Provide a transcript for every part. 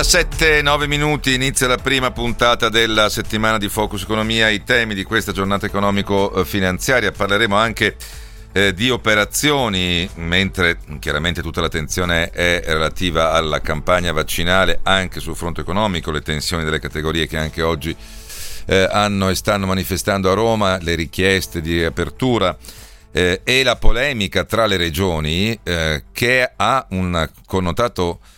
17, 9 minuti, inizia la prima puntata della settimana di Focus Economia, i temi di questa giornata economico-finanziaria. Parleremo anche eh, di operazioni, mentre chiaramente tutta l'attenzione è relativa alla campagna vaccinale, anche sul fronte economico, le tensioni delle categorie che anche oggi eh, hanno e stanno manifestando a Roma, le richieste di riapertura. Eh, e la polemica tra le regioni eh, che ha un connotato eh,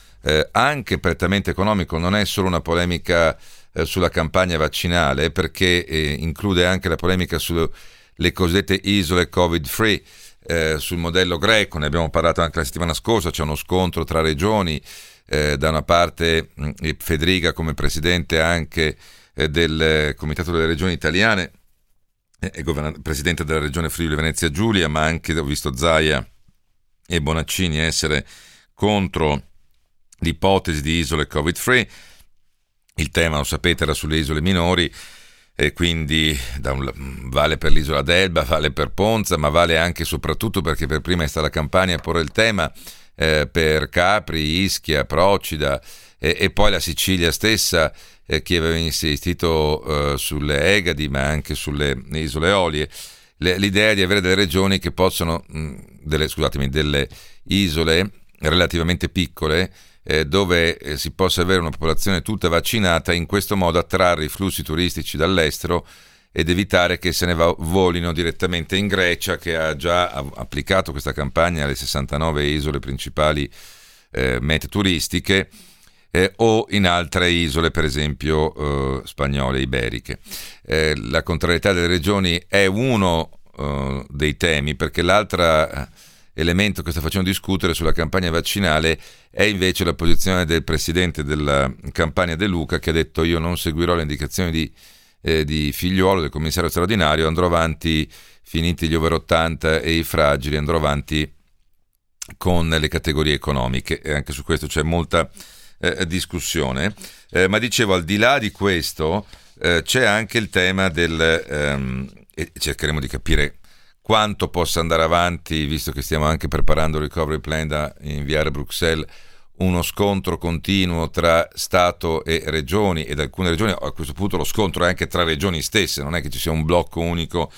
anche prettamente economico, non è solo una polemica eh, sulla campagna vaccinale, perché eh, include anche la polemica sulle cosiddette isole covid-free. Eh, sul modello greco, ne abbiamo parlato anche la settimana scorsa, c'è uno scontro tra regioni, eh, da una parte mh, Federica come presidente anche eh, del Comitato delle Regioni Italiane, e govern- presidente della regione Friuli Venezia Giulia, ma anche ho visto Zaia e Bonaccini essere contro l'ipotesi di isole covid-free. Il tema, lo sapete, era sulle isole minori e quindi un, vale per l'isola d'Elba, vale per Ponza, ma vale anche e soprattutto perché per prima è stata la Campania a porre il tema eh, per Capri, Ischia, Procida e, e poi la Sicilia stessa eh, che aveva insistito eh, sulle Egadi ma anche sulle isole Eolie. Le, l'idea di avere delle regioni che possono, mh, delle, scusatemi, delle isole relativamente piccole eh, dove eh, si possa avere una popolazione tutta vaccinata, in questo modo attrarre i flussi turistici dall'estero ed evitare che se ne va, volino direttamente in Grecia, che ha già applicato questa campagna alle 69 isole principali eh, mete turistiche, eh, o in altre isole, per esempio eh, spagnole, iberiche. Eh, la contrarietà delle regioni è uno eh, dei temi, perché l'altra elemento che sta facendo discutere sulla campagna vaccinale è invece la posizione del presidente della campagna De Luca che ha detto io non seguirò le indicazioni di, eh, di figliuolo del commissario straordinario, andrò avanti finiti gli over 80 e i fragili, andrò avanti con le categorie economiche e anche su questo c'è molta eh, discussione. Eh, ma dicevo, al di là di questo eh, c'è anche il tema del... Ehm, e cercheremo di capire quanto possa andare avanti, visto che stiamo anche preparando il recovery plan da inviare a Bruxelles, uno scontro continuo tra Stato e regioni ed alcune regioni, a questo punto lo scontro è anche tra regioni stesse, non è che ci sia un blocco unico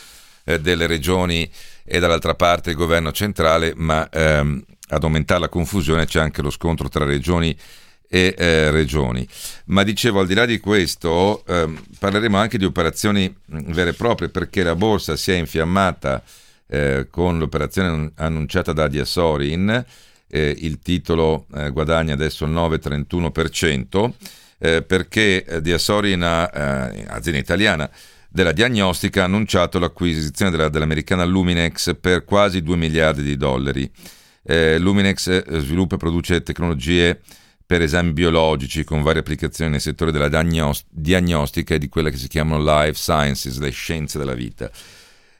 eh, delle regioni e dall'altra parte il governo centrale, ma ehm, ad aumentare la confusione c'è anche lo scontro tra regioni e eh, regioni. Ma dicevo, al di là di questo, ehm, parleremo anche di operazioni vere e proprie, perché la borsa si è infiammata eh, con l'operazione annunciata da Diasorin, eh, il titolo eh, guadagna adesso il 9,31%, eh, perché eh, Diasorin, azienda italiana, della diagnostica ha annunciato l'acquisizione della, dell'americana Luminex per quasi 2 miliardi di dollari. Eh, Luminex sviluppa e produce tecnologie per esami biologici con varie applicazioni nel settore della diagnost- diagnostica e di quelle che si chiamano life sciences, le scienze della vita.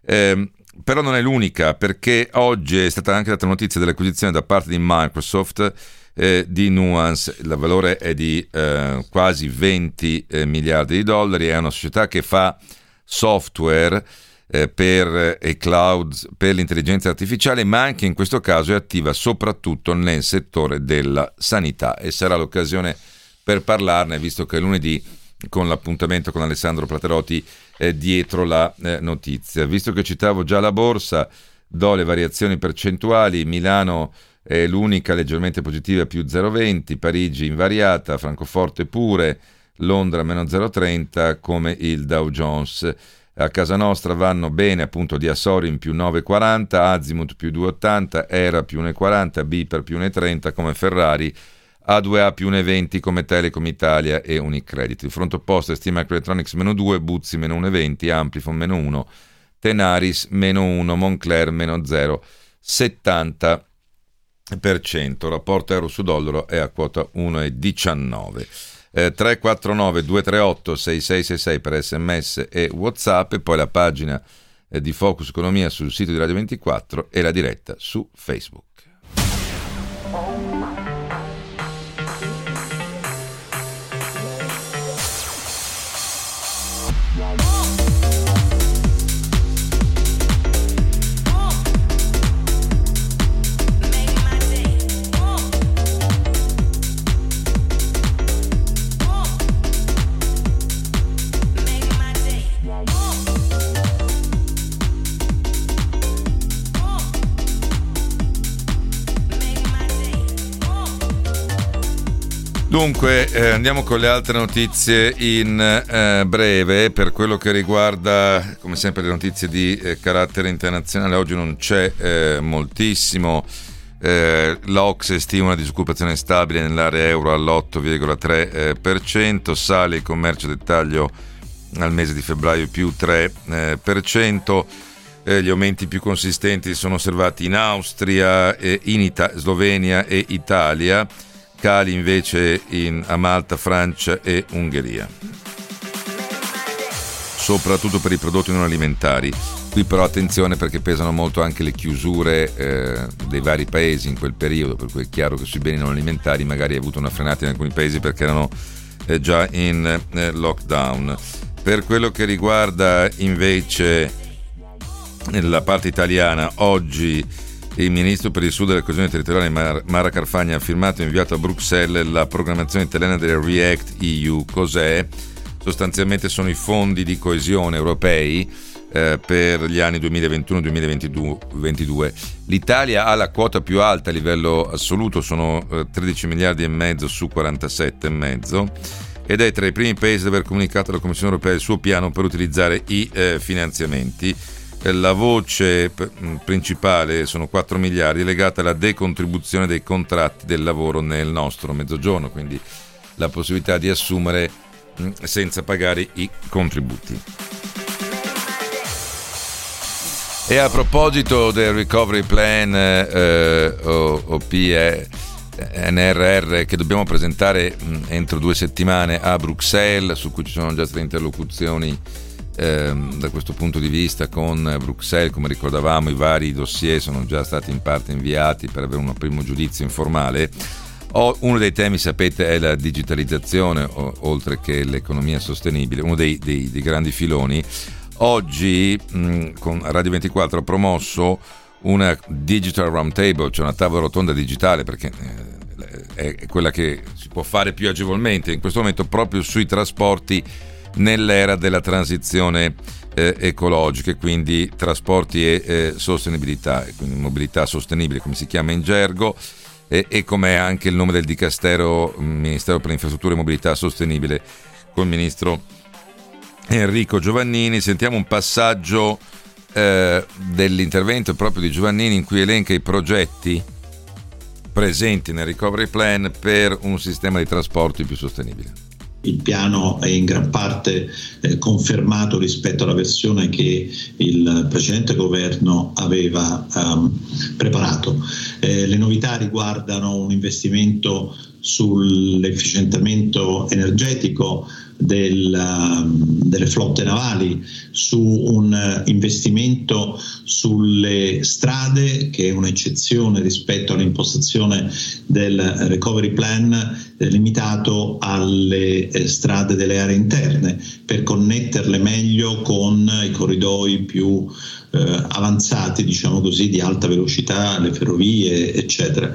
Eh, però non è l'unica, perché oggi è stata anche data notizia dell'acquisizione da parte di Microsoft eh, di Nuance, il valore è di eh, quasi 20 eh, miliardi di dollari, è una società che fa software eh, per i cloud, per l'intelligenza artificiale, ma anche in questo caso è attiva soprattutto nel settore della sanità e sarà l'occasione per parlarne, visto che lunedì con l'appuntamento con Alessandro Platerotti eh, dietro la eh, notizia. Visto che citavo già la borsa, do le variazioni percentuali, Milano è l'unica leggermente positiva più 0,20, Parigi invariata, Francoforte pure, Londra meno 0,30 come il Dow Jones. A casa nostra vanno bene appunto di Asorin più 9,40, Azimut più 2,80, Era più 1,40, Biper più 1,30 come Ferrari a2A più 1,20 come Telecom Italia e Unicredit. Il fronte opposto è Steam Microelectronics meno 2, Buzzi meno 1,20, Amplifon meno 1, Tenaris meno 1, Moncler meno 0,75. rapporto euro su dollaro è a quota 1,19. Eh, 349 238 6666 per sms e whatsapp e poi la pagina eh, di Focus Economia sul sito di Radio 24 e la diretta su Facebook. Dunque, eh, andiamo con le altre notizie in eh, breve. Per quello che riguarda, come sempre, le notizie di eh, carattere internazionale, oggi non c'è eh, moltissimo. Eh, L'Ox stima una disoccupazione stabile nell'area euro all'8,3%, sale il commercio dettaglio al mese di febbraio più 3%. Eh, gli aumenti più consistenti sono osservati in Austria, in Ita- Slovenia e Italia cali invece in, a Malta, Francia e Ungheria. Soprattutto per i prodotti non alimentari. Qui però attenzione perché pesano molto anche le chiusure eh, dei vari paesi in quel periodo, per cui è chiaro che sui beni non alimentari magari ha avuto una frenata in alcuni paesi perché erano eh, già in eh, lockdown. Per quello che riguarda invece la parte italiana, oggi il ministro per il Sud e la coesione territoriale Mara Carfagna ha firmato e inviato a Bruxelles la programmazione italiana del React EU. Cos'è? Sostanzialmente sono i fondi di coesione europei eh, per gli anni 2021-2022. L'Italia ha la quota più alta a livello assoluto, sono eh, 13 miliardi e mezzo su 47 e mezzo ed è tra i primi paesi ad aver comunicato alla Commissione europea il suo piano per utilizzare i eh, finanziamenti la voce mm, principale sono 4 miliardi legata alla decontribuzione dei contratti del lavoro nel nostro mezzogiorno, quindi la possibilità di assumere mm, senza pagare i contributi. E a proposito del Recovery Plan eh, o, o PNRR che dobbiamo presentare mm, entro due settimane a Bruxelles, su cui ci sono già state interlocuzioni Ehm, da questo punto di vista con Bruxelles, come ricordavamo, i vari dossier sono già stati in parte inviati per avere un primo giudizio informale. uno dei temi, sapete, è la digitalizzazione, oltre che l'economia sostenibile, uno dei, dei, dei grandi filoni. Oggi con Radio 24 ho promosso una digital roundtable, cioè una tavola rotonda digitale, perché eh, è quella che si può fare più agevolmente in questo momento proprio sui trasporti nell'era della transizione eh, ecologica e quindi trasporti e eh, sostenibilità, quindi mobilità sostenibile come si chiama in gergo e, e come anche il nome del Dicastero Ministero per le Infrastrutture e Mobilità Sostenibile col Ministro Enrico Giovannini. Sentiamo un passaggio eh, dell'intervento proprio di Giovannini in cui elenca i progetti presenti nel Recovery Plan per un sistema di trasporti più sostenibile il piano è in gran parte eh, confermato rispetto alla versione che il precedente governo aveva um, preparato. Eh, le novità riguardano un investimento sull'efficientamento energetico del, um, delle flotte navali, su un investimento sulle strade, che è un'eccezione rispetto all'impostazione del recovery plan eh, limitato alle eh, strade delle aree interne, per connetterle meglio con i corridoi più eh, avanzati, diciamo così, di alta velocità, le ferrovie, eccetera.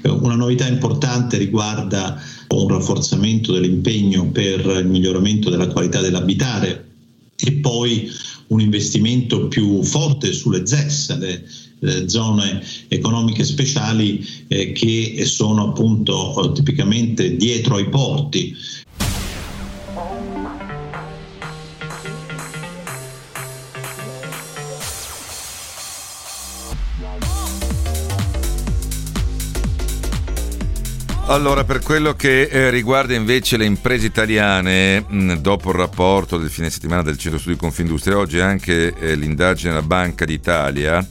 Eh, una novità importante riguarda un rafforzamento dell'impegno per il miglioramento della qualità dell'abitare e poi un investimento più forte sulle ZES, le, le zone economiche speciali eh, che sono appunto tipicamente dietro ai porti. Allora, per quello che eh, riguarda invece le imprese italiane, mh, dopo il rapporto del fine settimana del Centro Studi Confindustria, oggi anche eh, l'indagine della Banca d'Italia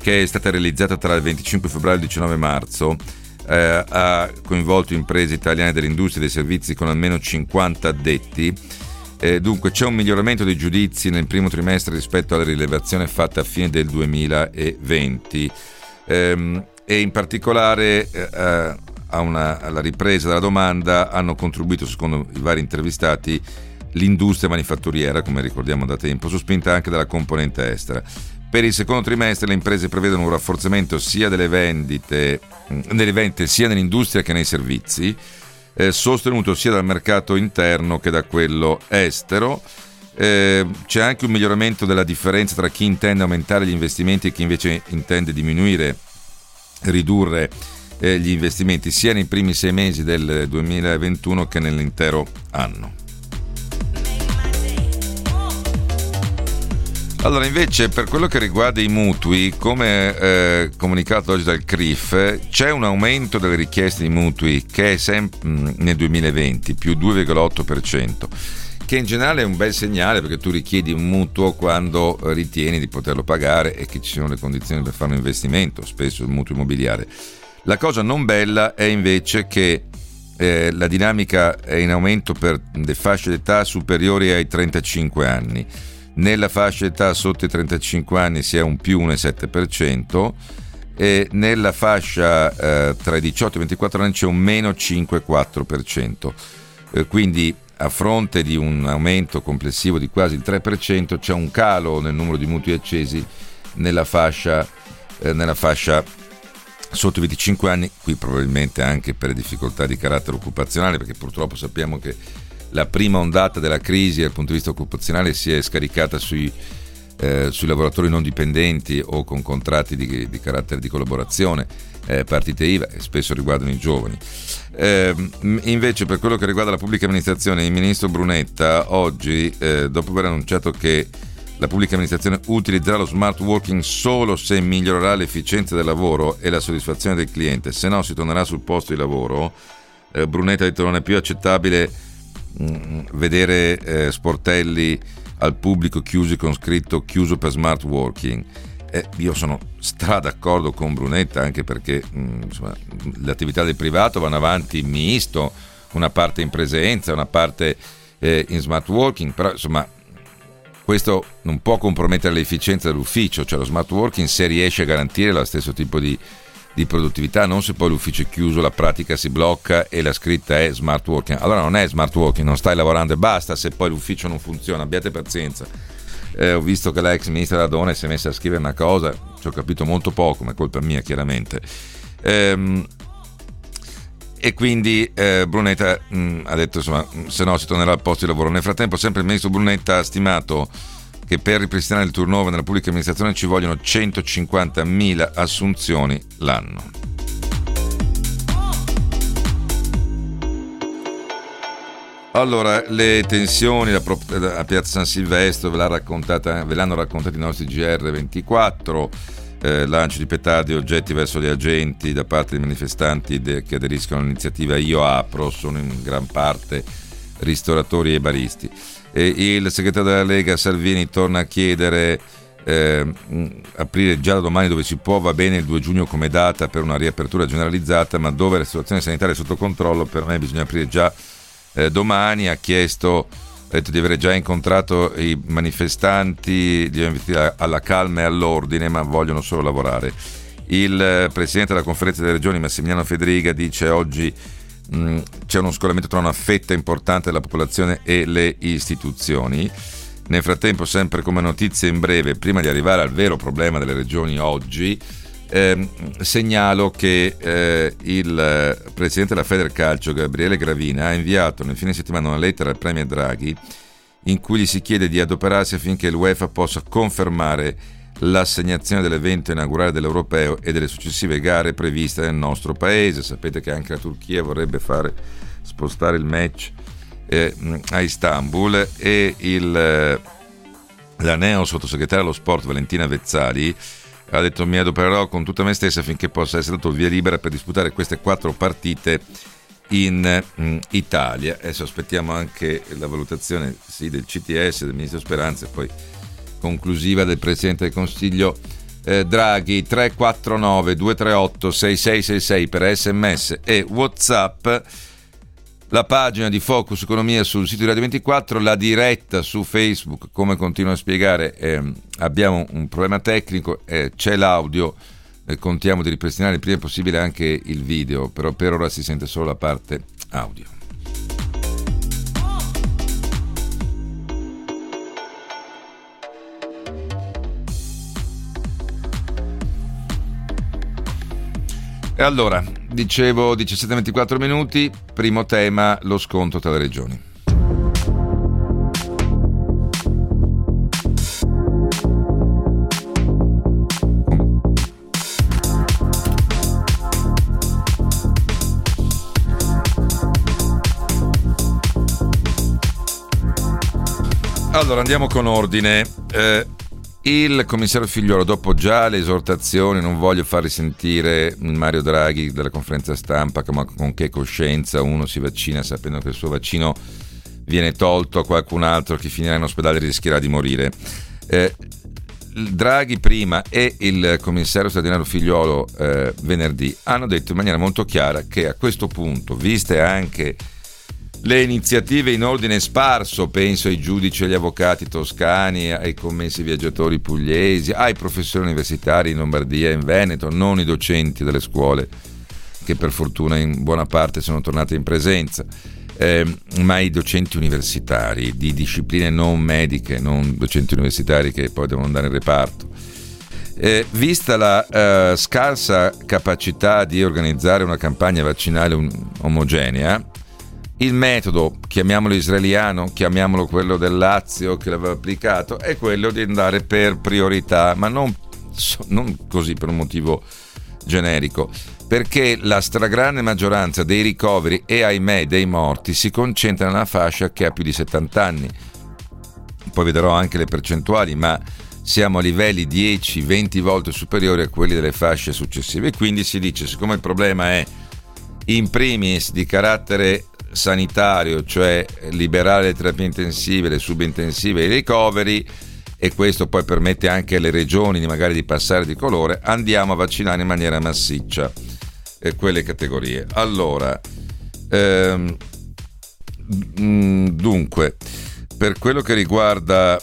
che è stata realizzata tra il 25 febbraio e il 19 marzo, eh, ha coinvolto imprese italiane dell'industria e dei servizi con almeno 50 addetti. Eh, dunque c'è un miglioramento dei giudizi nel primo trimestre rispetto alla rilevazione fatta a fine del 2020 ehm, e in particolare eh, una, alla ripresa della domanda hanno contribuito, secondo i vari intervistati, l'industria manifatturiera, come ricordiamo da tempo, sospinta anche dalla componente estera. Per il secondo trimestre le imprese prevedono un rafforzamento sia delle vendite, delle vendite sia nell'industria che nei servizi, eh, sostenuto sia dal mercato interno che da quello estero. Eh, c'è anche un miglioramento della differenza tra chi intende aumentare gli investimenti e chi invece intende diminuire, ridurre eh, gli investimenti sia nei primi sei mesi del 2021 che nell'intero anno. Allora, invece, per quello che riguarda i mutui, come eh, comunicato oggi dal CRIF, c'è un aumento delle richieste di mutui che è sempre mm, nel 2020, più 2,8%, che in generale è un bel segnale perché tu richiedi un mutuo quando ritieni di poterlo pagare e che ci siano le condizioni per fare un investimento, spesso il mutuo immobiliare. La cosa non bella è invece che eh, la dinamica è in aumento per le fasce d'età superiori ai 35 anni nella fascia età sotto i 35 anni si è un più 1,7% e nella fascia eh, tra i 18 e i 24 anni c'è un meno 5,4%. Eh, quindi a fronte di un aumento complessivo di quasi il 3% c'è un calo nel numero di mutui accesi nella fascia, eh, nella fascia sotto i 25 anni, qui probabilmente anche per difficoltà di carattere occupazionale, perché purtroppo sappiamo che la prima ondata della crisi dal punto di vista occupazionale si è scaricata sui, eh, sui lavoratori non dipendenti o con contratti di, di carattere di collaborazione, eh, partite IVA, che spesso riguardano i giovani. Eh, invece per quello che riguarda la pubblica amministrazione, il ministro Brunetta oggi, eh, dopo aver annunciato che la pubblica amministrazione utilizzerà lo smart working solo se migliorerà l'efficienza del lavoro e la soddisfazione del cliente, se no si tornerà sul posto di lavoro. Eh, Brunetta ha detto non è più accettabile Mm, vedere eh, sportelli al pubblico chiusi con scritto chiuso per smart working. Eh, io sono stra d'accordo con Brunetta anche perché mh, mm, insomma, le attività del privato vanno avanti misto, una parte in presenza, una parte eh, in smart working, però insomma questo non può compromettere l'efficienza dell'ufficio, cioè lo smart working se riesce a garantire lo stesso tipo di di produttività, non se poi l'ufficio è chiuso, la pratica si blocca e la scritta è smart working. Allora non è smart working, non stai lavorando e basta se poi l'ufficio non funziona, abbiate pazienza. Eh, ho visto che l'ex ministra Radone si è messa a scrivere una cosa, ci ho capito molto poco, ma è colpa mia chiaramente. Ehm, e quindi eh, Brunetta mh, mm, ha detto insomma se no si tornerà al posto di lavoro nel frattempo sempre il ministro Brunetta ha stimato che per ripristinare il turnover nella pubblica amministrazione ci vogliono 150.000 assunzioni l'anno. Allora, le tensioni a Piazza San Silvestro ve, ve l'hanno raccontato i nostri GR24, eh, lancio di petardi e oggetti verso gli agenti da parte dei manifestanti de- che aderiscono all'iniziativa Io Apro, sono in gran parte ristoratori e baristi il segretario della Lega Salvini torna a chiedere eh, aprire già da domani dove si può, va bene il 2 giugno come data per una riapertura generalizzata, ma dove la situazione sanitaria è sotto controllo, per me bisogna aprire già eh, domani. Ha chiesto ha detto di aver già incontrato i manifestanti, li ha invitati alla calma e all'ordine, ma vogliono solo lavorare. Il eh, presidente della conferenza delle regioni, Massimiliano Federiga, dice oggi Mm, c'è uno scollamento tra una fetta importante della popolazione e le istituzioni. Nel frattempo, sempre come notizie in breve, prima di arrivare al vero problema delle regioni oggi, eh, segnalo che eh, il presidente della Federcalcio, Gabriele Gravina, ha inviato nel fine settimana una lettera al Premier Draghi in cui gli si chiede di adoperarsi affinché l'UEFA possa confermare l'assegnazione dell'evento inaugurale dell'Europeo e delle successive gare previste nel nostro paese. Sapete che anche la Turchia vorrebbe fare spostare il match eh, a Istanbul e il, eh, la neo sottosegretaria allo sport Valentina Vezzali ha detto mi adopererò con tutta me stessa affinché possa essere dato via libera per disputare queste quattro partite in mm, Italia. Adesso aspettiamo anche la valutazione sì, del CTS, del Ministro Speranza e poi conclusiva del Presidente del Consiglio eh, Draghi 349 238 6666 per sms e whatsapp la pagina di Focus Economia sul sito di Radio 24, la diretta su Facebook, come continuo a spiegare, eh, abbiamo un problema tecnico, eh, c'è l'audio, eh, contiamo di ripristinare il prima possibile anche il video, però per ora si sente solo la parte audio. E allora, dicevo 17-24 minuti, primo tema, lo sconto tra le regioni. Allora andiamo con ordine. Eh, il commissario Figliolo, dopo già le esortazioni, non voglio far risentire Mario Draghi dalla conferenza stampa, ma con che coscienza uno si vaccina sapendo che il suo vaccino viene tolto a qualcun altro che finirà in ospedale rischierà di morire. Eh, Draghi prima e il commissario straordinario Figliolo eh, venerdì hanno detto in maniera molto chiara che a questo punto, viste anche le iniziative in ordine sparso, penso ai giudici e agli avvocati toscani, ai commessi viaggiatori pugliesi, ai professori universitari in Lombardia e in Veneto, non i docenti delle scuole, che per fortuna in buona parte sono tornati in presenza, eh, ma i docenti universitari di discipline non mediche, non docenti universitari che poi devono andare in reparto. Eh, vista la eh, scarsa capacità di organizzare una campagna vaccinale un- omogenea, il metodo, chiamiamolo israeliano, chiamiamolo quello del Lazio che l'aveva applicato, è quello di andare per priorità, ma non, non così per un motivo generico, perché la stragrande maggioranza dei ricoveri e ahimè dei morti si concentra nella fascia che ha più di 70 anni. Poi vedrò anche le percentuali, ma siamo a livelli 10-20 volte superiori a quelli delle fasce successive. Quindi si dice, siccome il problema è in primis di carattere sanitario, cioè liberare le terapie intensive, le subintensive e i ricoveri, e questo poi permette anche alle regioni magari di passare di colore, andiamo a vaccinare in maniera massiccia eh, quelle categorie. Allora, ehm, mm, dunque, per quello che riguarda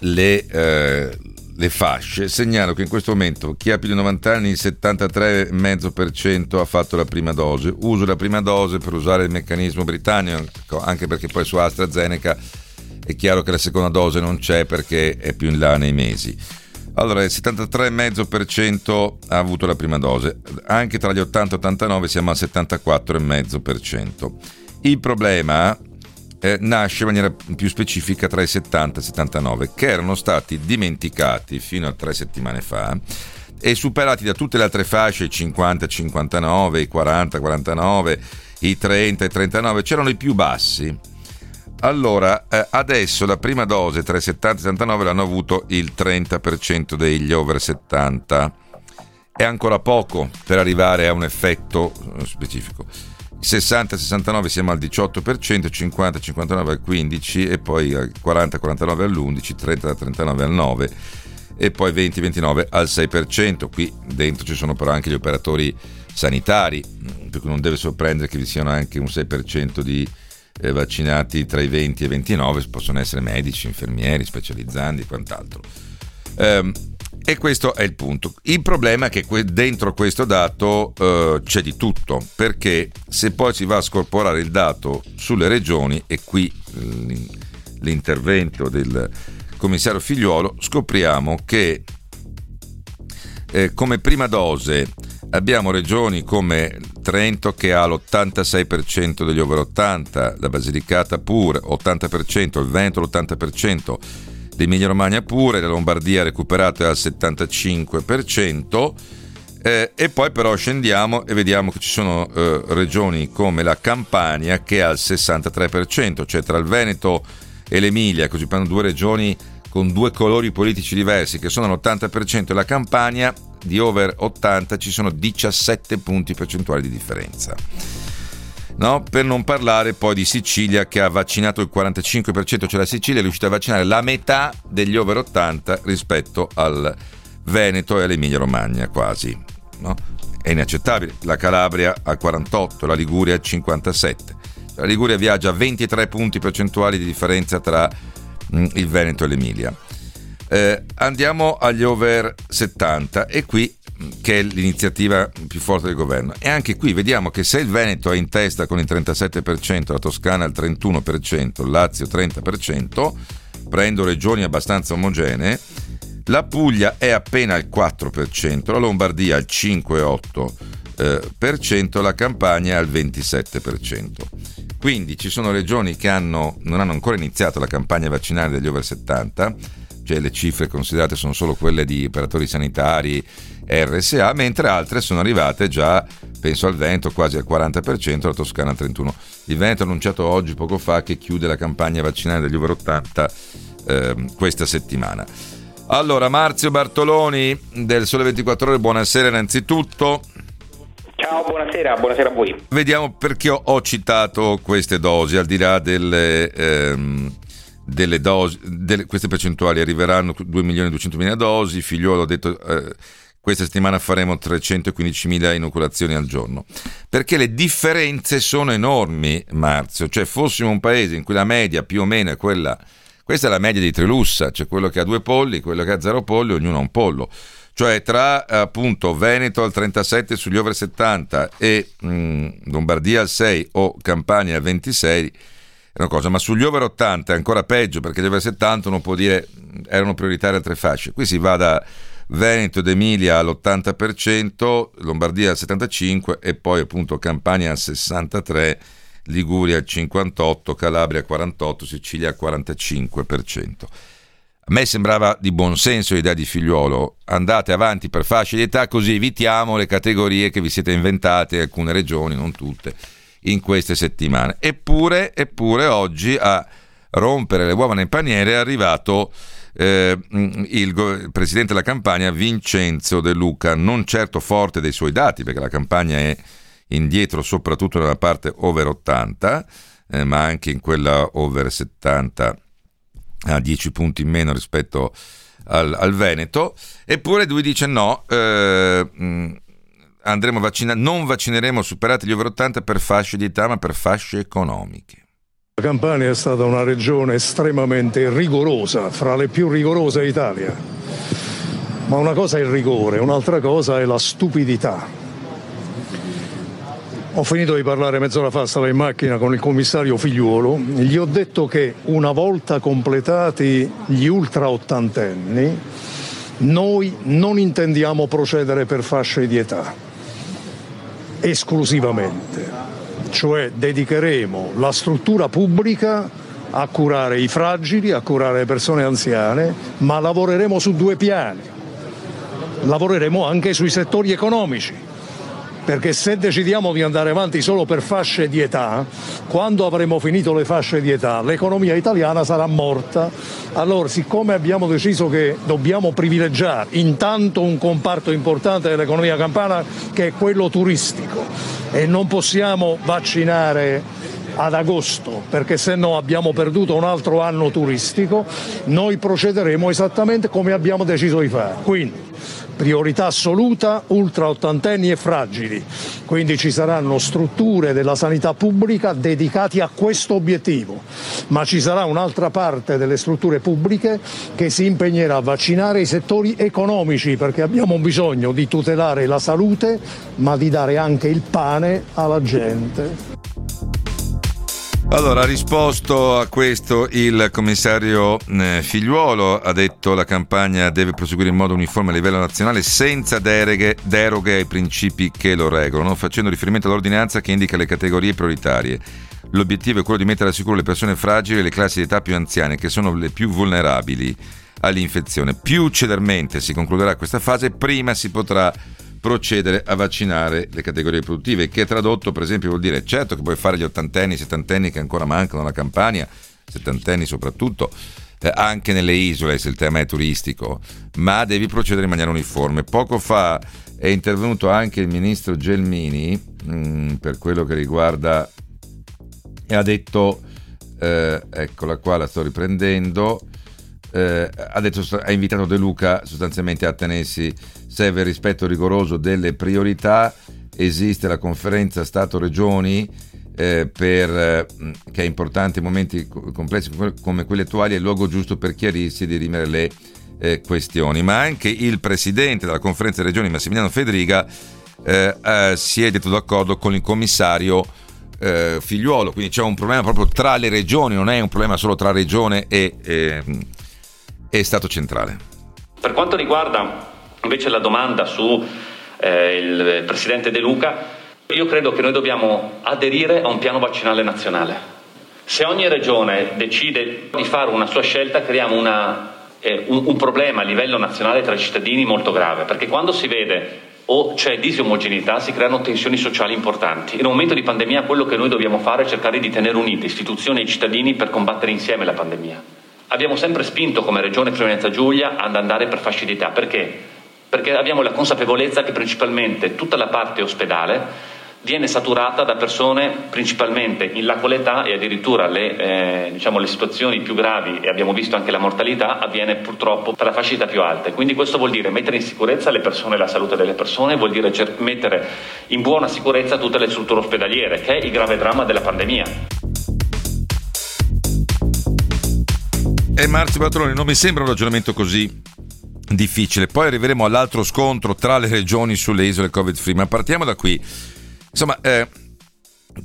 le, eh, le fasce, segnalo che in questo momento chi ha più di 90 anni, il 73,5% ha fatto la prima dose. Uso la prima dose per usare il meccanismo britannico, anche perché poi su AstraZeneca è chiaro che la seconda dose non c'è perché è più in là nei mesi. Allora, il 73,5% ha avuto la prima dose, anche tra gli 80 e 89 siamo al 74,5%. Il problema eh, nasce in maniera più specifica tra i 70 e i 79, che erano stati dimenticati fino a tre settimane fa e superati da tutte le altre fasce, i 50 59, i 40 49, i 30 e 39, c'erano i più bassi. Allora, eh, adesso la prima dose tra i 70 e i 79 l'hanno avuto il 30% degli over 70. È ancora poco per arrivare a un effetto eh, specifico. 60-69 siamo al 18%, 50-59 al 15% e poi 40-49 all'11%, 30-39 al 9% e poi 20-29 al 6%. Qui dentro ci sono però anche gli operatori sanitari, per cui non deve sorprendere che vi siano anche un 6% di eh, vaccinati tra i 20 e i 29, possono essere medici, infermieri, specializzanti e quant'altro. Um, e questo è il punto. Il problema è che dentro questo dato uh, c'è di tutto, perché se poi si va a scorporare il dato sulle regioni, e qui l'intervento del commissario Figliuolo, scopriamo che eh, come prima dose abbiamo regioni come Trento che ha l'86% degli over 80, la Basilicata pure 80%, il Veneto l'80%, l'Emilia Romagna pure, la Lombardia ha recuperato al 75%. Eh, e poi però scendiamo e vediamo che ci sono eh, regioni come la Campania che ha il 63%, cioè tra il Veneto e l'Emilia, così fanno due regioni con due colori politici diversi che sono l'80% e la Campania di over 80 ci sono 17 punti percentuali di differenza. No? Per non parlare poi di Sicilia che ha vaccinato il 45%, cioè la Sicilia è riuscita a vaccinare la metà degli over 80 rispetto al Veneto e all'Emilia Romagna quasi. No? È inaccettabile. La Calabria al 48, la Liguria al 57. La Liguria viaggia a 23 punti percentuali di differenza tra mh, mm, il Veneto e l'Emilia. Eh, andiamo agli over 70 e qui che è l'iniziativa più forte del governo. E anche qui vediamo che se il Veneto è in testa con il 37%, la Toscana il 31%, il Lazio il 30%, prendo regioni abbastanza omogenee, la Puglia è appena al 4%, la Lombardia al 5,8%, la Campania al 27%. Quindi ci sono regioni che hanno, non hanno ancora iniziato la campagna vaccinale degli over 70, cioè le cifre considerate sono solo quelle di operatori sanitari RSA, mentre altre sono arrivate già, penso al Veneto, quasi al 40%, la Toscana al 31%. Il Veneto ha annunciato oggi, poco fa, che chiude la campagna vaccinale degli over 80 eh, questa settimana. Allora, Marzio Bartoloni del Sole 24 Ore, buonasera innanzitutto. Ciao, buonasera, buonasera a voi. Vediamo perché ho, ho citato queste dosi, al di là delle... Ehm, delle dosi, delle, queste percentuali arriveranno 2 milioni e 200 mila dosi, figliuolo ha detto eh, questa settimana faremo 315 mila inoculazioni al giorno, perché le differenze sono enormi, Marzio, cioè fossimo un paese in cui la media più o meno è quella, questa è la media di Trilussa, cioè quello che ha due polli, quello che ha zero polli, ognuno ha un pollo, cioè tra appunto Veneto al 37 sugli over 70 e mh, mm, Lombardia al 6 o Campania al 26 una cosa, ma sugli over 80 è ancora peggio perché gli over 70 uno può dire erano prioritari altre fasce. Qui si va da Veneto ed Emilia all'80%, Lombardia al 75% e poi appunto Campania al 63%, Liguria al 58%, Calabria al 48%, Sicilia al 45%. A me sembrava di buon senso l'idea di figliuolo, andate avanti per fasce di età così evitiamo le categorie che vi siete inventate, alcune regioni, non tutte in queste settimane. Eppure, eppure oggi a rompere le uova nel paniere è arrivato eh, il, presidente della campagna Vincenzo De Luca, non certo forte dei suoi dati, perché la campagna è indietro soprattutto nella parte over 80, eh, ma anche in quella over 70 a 10 punti in meno rispetto al, al Veneto, eppure lui dice no, eh, andremo a vaccinare, non vaccineremo superati gli over 80 per fasce di età, ma per fasce economiche. La Campania è stata una regione estremamente rigorosa, fra le più rigorose d'Italia. Ma una cosa è il rigore, un'altra cosa è la stupidità. Ho finito di parlare mezz'ora fa, stavo in macchina con il commissario Figliuolo, gli ho detto che una volta completati gli ultra ottantenni, noi non intendiamo procedere per fasce di età esclusivamente, cioè dedicheremo la struttura pubblica a curare i fragili, a curare le persone anziane, ma lavoreremo su due piani. Lavoreremo anche sui settori economici perché se decidiamo di andare avanti solo per fasce di età, quando avremo finito le fasce di età, l'economia italiana sarà morta. Allora, siccome abbiamo deciso che dobbiamo privilegiare intanto un comparto importante dell'economia campana che è quello turistico e non possiamo vaccinare ad agosto perché se no abbiamo perduto un altro anno turistico, noi procederemo esattamente come abbiamo deciso di fare. Quindi priorità assoluta ultra ottantenni e fragili, quindi ci saranno strutture della sanità pubblica dedicate a questo obiettivo, ma ci sarà un'altra parte delle strutture pubbliche che si impegnerà a vaccinare i settori economici perché abbiamo bisogno di tutelare la salute ma di dare anche il pane alla gente. Allora, ha risposto a questo il commissario eh, Figliuolo, ha detto che la campagna deve proseguire in modo uniforme a livello nazionale senza deroghe, deroghe ai principi che lo regolano, facendo riferimento all'ordinanza che indica le categorie prioritarie. L'obiettivo è quello di mettere al sicuro le persone fragili e le classi di età più anziane, che sono le più vulnerabili all'infezione. Più celermente si concluderà questa fase, prima si potrà procedere a vaccinare le categorie produttive, che tradotto per esempio vuol dire certo che puoi fare gli ottantenni, settantenni che ancora mancano alla Campania, settantenni soprattutto, eh, anche nelle isole se il tema è turistico, ma devi procedere in maniera uniforme. Poco fa è intervenuto anche il ministro Gelmini mh, mm, per quello che riguarda e ha detto, eh, eccola qua, la sto riprendendo, eh, ha, detto, ha invitato De Luca sostanzialmente a tenersi, serve il rispetto rigoroso delle priorità, esiste la conferenza Stato-Regioni eh, per, eh, che è importante in momenti complessi come quelli attuali, è il luogo giusto per chiarirsi e dirimere le eh, questioni, ma anche il presidente della conferenza delle regioni Massimiliano Federica eh, eh, si è detto d'accordo con il commissario figliuolo, quindi c'è un problema proprio tra le regioni, non è un problema solo tra regione e, e Stato centrale. Per quanto riguarda invece la domanda su eh, il Presidente De Luca, io credo che noi dobbiamo aderire a un piano vaccinale nazionale. Se ogni regione decide di fare una sua scelta, creiamo una, eh, un, un problema a livello nazionale tra i cittadini molto grave, perché quando si vede o c'è disomogeneità, si creano tensioni sociali importanti. In un momento di pandemia quello che noi dobbiamo fare è cercare di tenere unite istituzioni e cittadini per combattere insieme la pandemia. Abbiamo sempre spinto come Regione Friuli Giulia ad andare per età. Perché? Perché abbiamo la consapevolezza che principalmente tutta la parte ospedale viene saturata da persone principalmente in là e addirittura le, eh, diciamo, le, situazioni più gravi e abbiamo visto anche la mortalità avviene purtroppo fascia d'età più alte. Quindi questo vuol dire mettere in sicurezza le persone e la salute delle persone, vuol dire cer- mettere in buona sicurezza tutte le strutture ospedaliere, che è il grave dramma della pandemia. E Marzio Patroni, non mi sembra un ragionamento così difficile. Poi arriveremo all'altro scontro tra le regioni sulle isole Covid-free, ma partiamo da qui. Insomma, eh,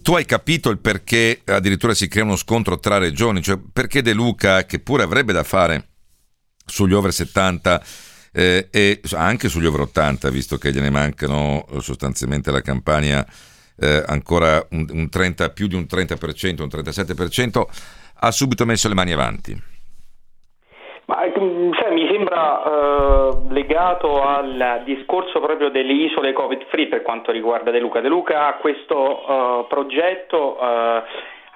tu hai capito il perché addirittura si crea uno scontro tra regioni, cioè perché De Luca, che pure avrebbe da fare sugli over 70 eh, e anche sugli over 80, visto che gliene mancano sostanzialmente la campagna eh, ancora un, un 30, più di un 30%, un 37%, ha subito messo le mani avanti. Ma, mm, cioè, mi sembra eh, legato al discorso proprio delle isole Covid free per quanto riguarda De Luca. De Luca ha questo eh, progetto eh,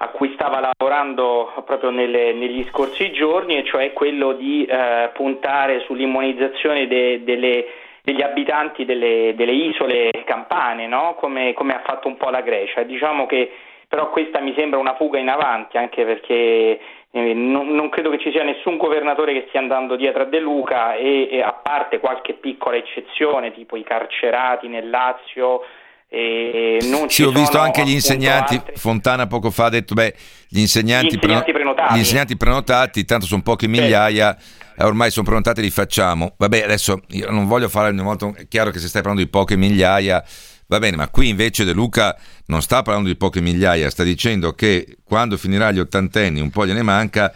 a cui stava lavorando proprio nelle, negli scorsi giorni, e cioè quello di eh, puntare sull'immunizzazione de, delle, degli abitanti delle, delle isole campane, no? come, come, ha fatto un po' la Grecia. Diciamo che però questa mi sembra una fuga in avanti, anche perché non, non, credo che ci sia nessun governatore che stia andando dietro a De Luca e, e a parte qualche piccola eccezione, tipo i carcerati nel Lazio. E non sì, ho visto anche gli insegnanti. Altri. Fontana poco fa ha detto: beh, gli insegnanti, gli insegnanti prenotati. Gli insegnanti prenotati, tanto sono poche migliaia. Eh, ormai sono prenotati, li facciamo. Vabbè, adesso io non voglio fare ogni volta. È chiaro che se stai parlando di poche migliaia, Va bene, ma qui invece De Luca non sta parlando di poche migliaia, sta dicendo che quando finirà gli ottantenni, un po' gliene manca,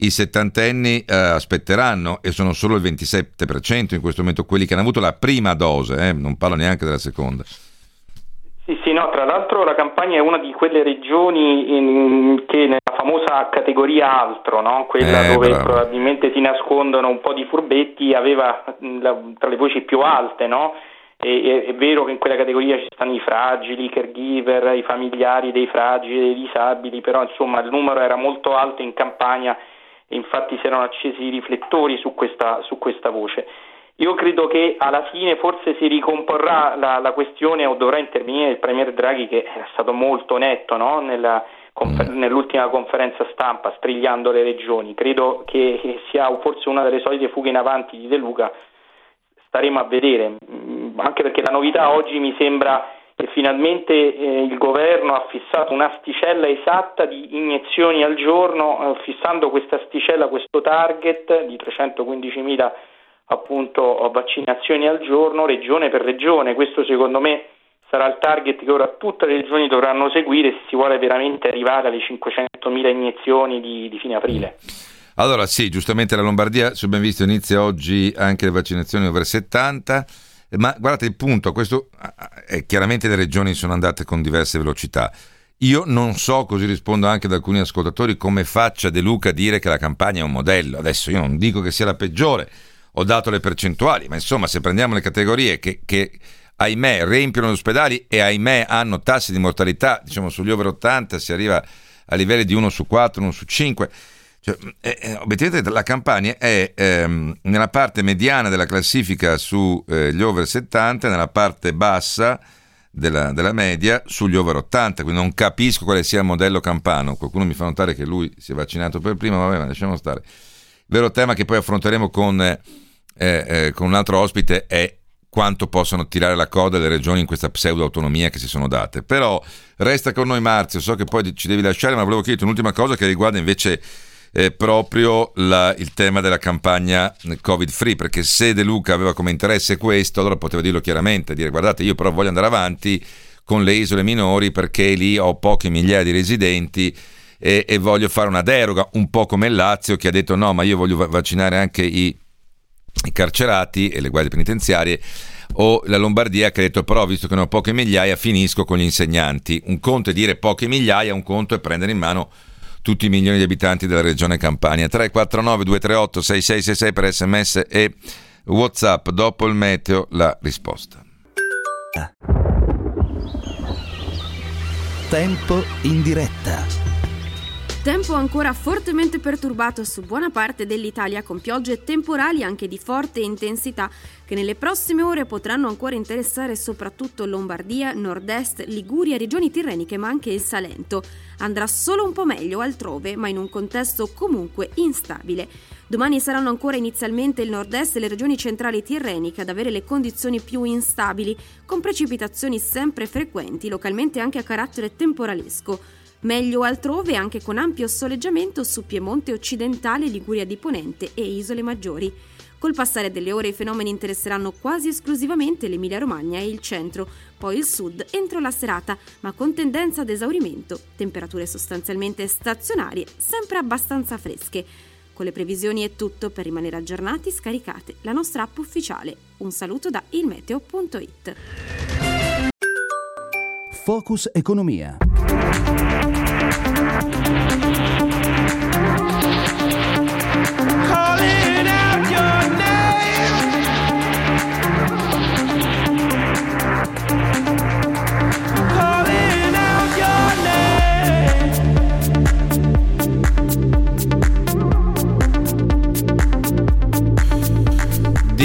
i settantenni eh, aspetteranno e sono solo il 27% in questo momento quelli che hanno avuto la prima dose, eh, non parlo neanche della seconda. Sì, sì, no, tra l'altro la campagna è una di quelle regioni in, che nella famosa categoria altro, no? quella eh, dove bravo. probabilmente si nascondono un po' di furbetti, aveva la, tra le voci più alte, no? E, è vero che in quella categoria ci stanno i fragili, i caregiver, i familiari dei fragili, dei disabili, però insomma il numero era molto alto in campagna e infatti si erano accesi i riflettori su questa, su questa voce. Io credo che alla fine forse si ricomporrà la, la, questione o dovrà intervenire il Premier Draghi che è stato molto netto no? Nella, confer- mm. nell'ultima conferenza stampa strigliando le regioni. Credo che sia forse una delle solite fughe in avanti di De Luca staremo a vedere, anche perché la novità oggi mi sembra che finalmente eh, il governo ha fissato un'asticella esatta di iniezioni al giorno, eh, fissando questa asticella, questo target di 315.000 appunto vaccinazioni al giorno, regione per regione. Questo secondo me sarà il target che ora tutte le regioni dovranno seguire se si vuole veramente arrivare alle 500.000 iniezioni di, di fine aprile. Allora sì, giustamente la Lombardia, se ben visto, inizia oggi anche le vaccinazioni over 70, ma guardate il punto, questo è chiaramente le regioni sono andate con diverse velocità. Io non so, così rispondo anche ad alcuni ascoltatori, come faccia De Luca a dire che la campagna è un modello. Adesso io non dico che sia la peggiore, ho dato le percentuali, ma insomma se prendiamo le categorie che, che ahimè riempiono gli ospedali e ahimè hanno tassi di mortalità, diciamo sugli over 80 si arriva a livelli di 1 su 4, 1 su 5 cioè, eh, eh, obiettivamente la Campania è ehm, nella parte mediana della classifica sugli eh, over 70, nella parte bassa della, della, media sugli over 80, quindi non capisco quale sia il modello campano. Qualcuno mi fa notare che lui si è vaccinato per prima, vabbè, ma lasciamo stare. vero tema che poi affronteremo con, eh, eh, con un altro ospite è quanto possono tirare la coda le regioni in questa pseudo-autonomia che si sono date. Però resta con noi Marzio, so che poi ci devi lasciare, ma volevo chiederti un'ultima cosa che riguarda invece eh, proprio la, il tema della campagna Covid free, perché se De Luca aveva come interesse questo, allora poteva dirlo chiaramente, dire guardate io però voglio andare avanti con le isole minori perché lì ho poche migliaia di residenti e, e voglio fare una deroga, un po' come il Lazio che ha detto no, ma io voglio vaccinare anche i i carcerati e le guardie penitenziarie o la Lombardia che ha detto però visto che ne ho poche migliaia finisco con gli insegnanti. Un conto è dire poche migliaia, un conto è prendere in mano tutti i milioni di abitanti della regione Campania. 349 238 6666 per sms e whatsapp. Dopo il meteo la risposta. Tempo in diretta. Tempo ancora fortemente perturbato su buona parte dell'Italia con piogge temporali anche di forte intensità che nelle prossime ore potranno ancora interessare soprattutto Lombardia, Nord-Est, Liguria, regioni tirreniche ma anche il Salento. Andrà solo un po' meglio altrove ma in un contesto comunque instabile. Domani saranno ancora inizialmente il nord-est e le regioni centrali tirreniche ad avere le condizioni più instabili, con precipitazioni sempre frequenti, localmente anche a carattere temporalesco. Meglio altrove anche con ampio soleggiamento su Piemonte occidentale, Liguria di Ponente e Isole Maggiori. Col passare delle ore i fenomeni interesseranno quasi esclusivamente l'Emilia Romagna e il centro, poi il sud entro la serata, ma con tendenza ad esaurimento, temperature sostanzialmente stazionarie, sempre abbastanza fresche. Con le previsioni è tutto, per rimanere aggiornati scaricate la nostra app ufficiale. Un saluto da ilmeteo.it. Focus Economia.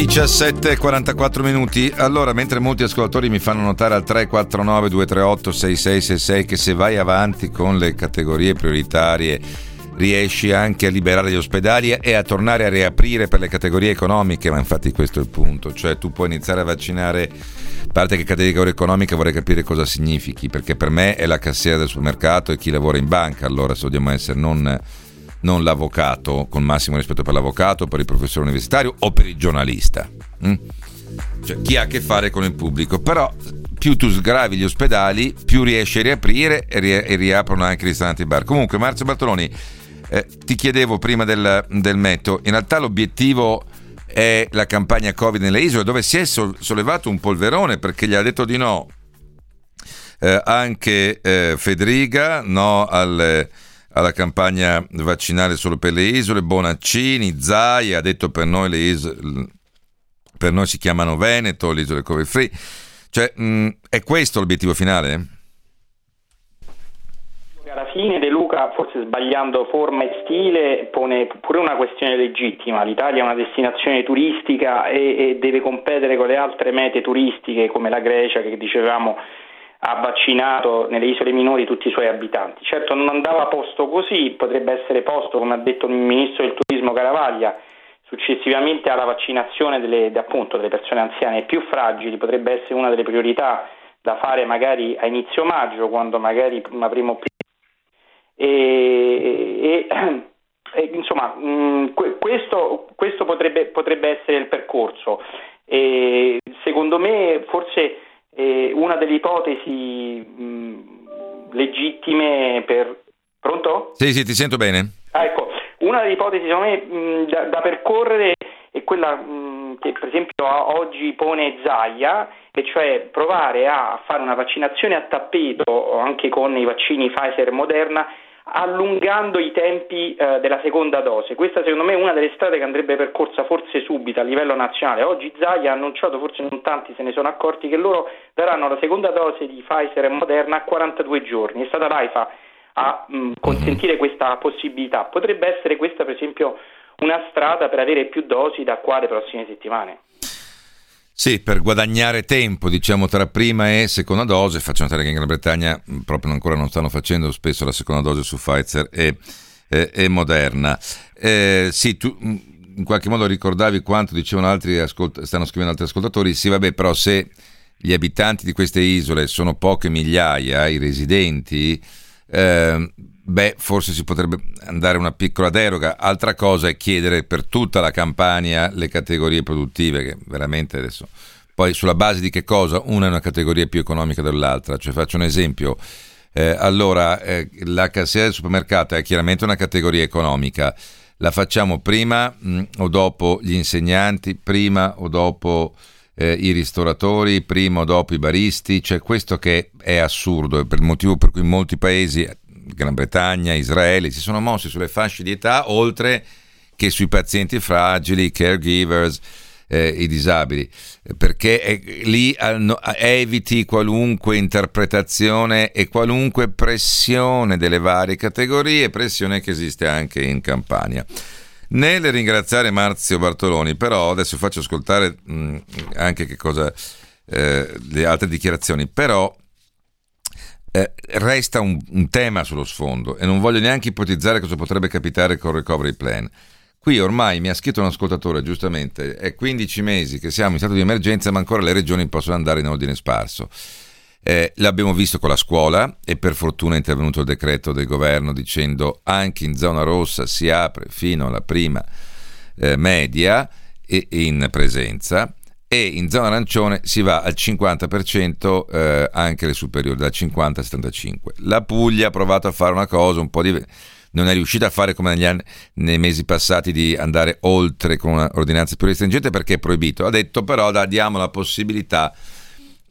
17.44 minuti. Allora, mentre molti ascoltatori mi fanno notare al 349 238 6666 che se vai avanti con le categorie prioritarie riesci anche a liberare gli ospedali e a tornare a riaprire per le categorie economiche, ma infatti questo è il punto, cioè tu puoi iniziare a vaccinare, a parte che categoria economica vorrei capire cosa significhi, perché per me è la cassiera del supermercato e chi lavora in banca, allora se dobbiamo essere non non l'avvocato, con massimo rispetto per l'avvocato, per il professore universitario o per il giornalista. Mm? Cioè, chi ha a che fare con il pubblico. Però più tu sgravi gli ospedali, più riesci a riaprire e, ri- e riaprono anche i ristoranti bar. Comunque, Marzio Bartoloni, eh, ti chiedevo prima del, del metto, in realtà l'obiettivo è la campagna Covid nelle isole, dove si è sollevato un polverone perché gli ha detto di no eh, anche eh, Federica, no al alla campagna vaccinale solo per le isole, Bonaccini, Zai ha detto per noi le isole, per noi si chiamano Veneto, le isole Covid Free. Cioè, mh, è questo l'obiettivo finale? Alla fine De Luca, forse sbagliando forma e stile, pone pure una questione legittima. L'Italia è una destinazione turistica e, e deve competere con le altre mete turistiche come la Grecia che dicevamo ha vaccinato nelle isole minori tutti i suoi abitanti. Certo non andava posto così, potrebbe essere posto, come ha detto il ministro del turismo Caravaglia, successivamente alla vaccinazione delle, appunto, delle persone anziane più fragili, potrebbe essere una delle priorità da fare magari a inizio maggio, quando magari avremo più... E, e, e, insomma, mh, questo, questo potrebbe, potrebbe, essere il percorso. Secondo me forse eh, una delle ipotesi mh, legittime per... Pronto? Sì, sì, ti sento bene. Ah, ecco, una delle ipotesi secondo me mh, da, da, percorrere è quella mh, che per esempio oggi pone Zaia, e cioè provare a fare una vaccinazione a tappeto anche con i vaccini Pfizer e Moderna allungando i tempi eh, della seconda dose. Questa secondo me è una delle strade che andrebbe percorsa forse subito a livello nazionale. Oggi Zaia ha annunciato, forse non tanti se ne sono accorti, che loro daranno la seconda dose di Pfizer e Moderna a 42 giorni. È stata l'AIFA a mh, mm, consentire questa possibilità. Potrebbe essere questa per esempio una strada per avere più dosi da qua alle prossime settimane. Sì, per guadagnare tempo, diciamo, tra prima e seconda dose. Faccio notare che in Gran Bretagna proprio ancora non stanno facendo spesso la seconda dose su Pfizer e, eh, e moderna. Eh, sì, tu mm, in qualche modo ricordavi quanto dicevano altri, ascolt- stanno scrivendo altri ascoltatori, sì vabbè, però se gli abitanti di queste isole sono poche migliaia, i residenti, eh, beh, forse si potrebbe andare una piccola deroga. Altra cosa è chiedere per tutta la campagna le categorie produttive, che veramente adesso... Poi sulla base di che cosa? Una è una categoria più economica dell'altra. Cioè faccio un esempio. Eh, allora, eh, la cassiera del supermercato è chiaramente una categoria economica. La facciamo prima mh, mm, o dopo gli insegnanti, prima o dopo eh, i ristoratori, prima o dopo i baristi? Cioè questo che è assurdo, è per il motivo per cui in molti paesi Gran Bretagna, Israele, si sono mossi sulle fasce di età, oltre che sui pazienti fragili, i caregivers, eh, i disabili, perché eh, lì no, eviti qualunque interpretazione e qualunque pressione delle varie categorie, pressione che esiste anche in Campania. Nel ringraziare Marzio Bartoloni, però adesso faccio ascoltare mh, anche che cosa, eh, le altre dichiarazioni, però eh, resta un, un, tema sullo sfondo e non voglio neanche ipotizzare cosa potrebbe capitare con il recovery plan. Qui ormai mi ha scritto un ascoltatore, giustamente, è 15 mesi che siamo in stato di emergenza, ma ancora le regioni possono andare in ordine sparso. Eh, l'abbiamo visto con la scuola e per fortuna è intervenuto il decreto del governo dicendo anche in zona rossa si apre fino alla prima eh, media e in presenza e in zona arancione si va al 50% eh, anche le superiori, dal 50 al 75. La Puglia ha provato a fare una cosa un po' diversa non è riuscita a fare come anni, nei mesi passati di andare oltre con un'ordinanza più restringente perché è proibito. Ha detto però da, diamo la possibilità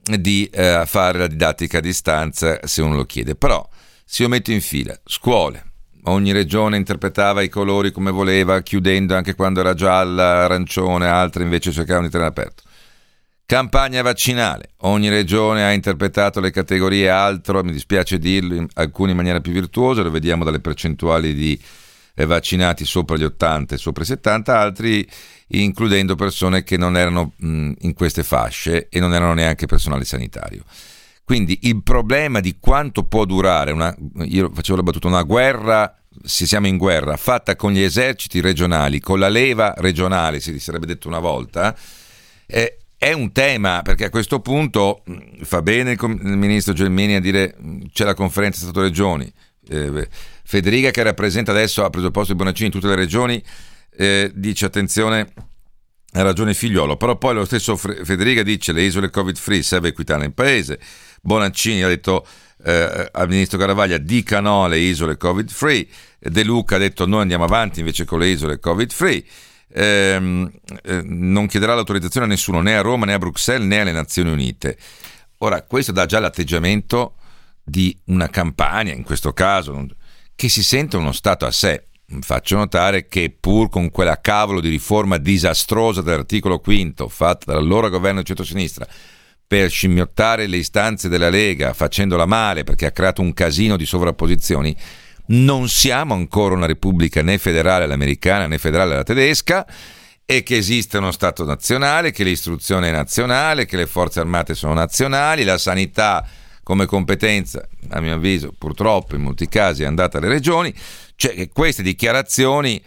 di eh, fare la didattica a distanza se uno lo chiede. Però se io metto in fila scuole, ogni regione interpretava i colori come voleva, chiudendo anche quando era gialla, arancione, altre invece cercavano di tenere aperto. Campagna vaccinale. Ogni regione ha interpretato le categorie altro, mi dispiace dirlo, alcune in maniera più virtuosa, lo vediamo dalle percentuali di eh, vaccinati sopra gli 80 e sopra i 70, altri includendo persone che non erano mh, in queste fasce e non erano neanche personale sanitario. Quindi il problema di quanto può durare una, io facevo la battuta, una guerra, se siamo in guerra, fatta con gli eserciti regionali, con la leva regionale, si sarebbe detto una volta, eh, è un tema perché a questo punto mm, fa bene il, ministro Gelmini a dire mm, c'è la conferenza Stato-Regioni. Eh, Federica che rappresenta adesso, ha preso posto di Bonaccini in tutte le regioni, eh, dice attenzione, ha ragione figliolo, però poi lo stesso Federica dice le isole covid free serve equità nel paese, Bonaccini ha detto eh, al ministro Caravaglia dica no alle isole covid free, De Luca ha detto noi andiamo avanti invece con le isole covid free ehm, eh, non chiederà l'autorizzazione a nessuno, né a Roma, né a Bruxelles, né alle Nazioni Unite. Ora, questo dà già l'atteggiamento di una campagna, in questo caso, che si sente uno Stato a sé. Faccio notare che pur con quella cavolo di riforma disastrosa dell'articolo quinto fatta dall'allora governo di centrosinistra per scimmiottare le istanze della Lega facendola male perché ha creato un casino di sovrapposizioni, non siamo ancora una repubblica né federale all'americana né federale alla tedesca e che esiste uno Stato nazionale, che l'istruzione è nazionale, che le forze armate sono nazionali, la sanità come competenza, a mio avviso, purtroppo in molti casi è andata alle regioni, cioè queste dichiarazioni,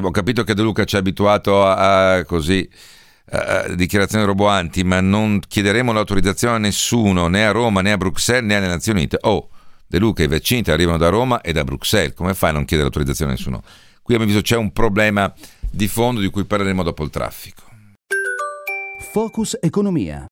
ho capito che De Luca ci ha abituato a, a così, a dichiarazioni roboanti, ma non chiederemo l'autorizzazione a nessuno, né a Roma, né a Bruxelles, né alle Nazioni Unite. Oh, De Luca, i vaccini arrivano da Roma e da Bruxelles, come fai a non chiedere l'autorizzazione a nessuno? Qui a mio avviso c'è un problema di fondo di cui parleremo dopo il traffico. Focus Economia.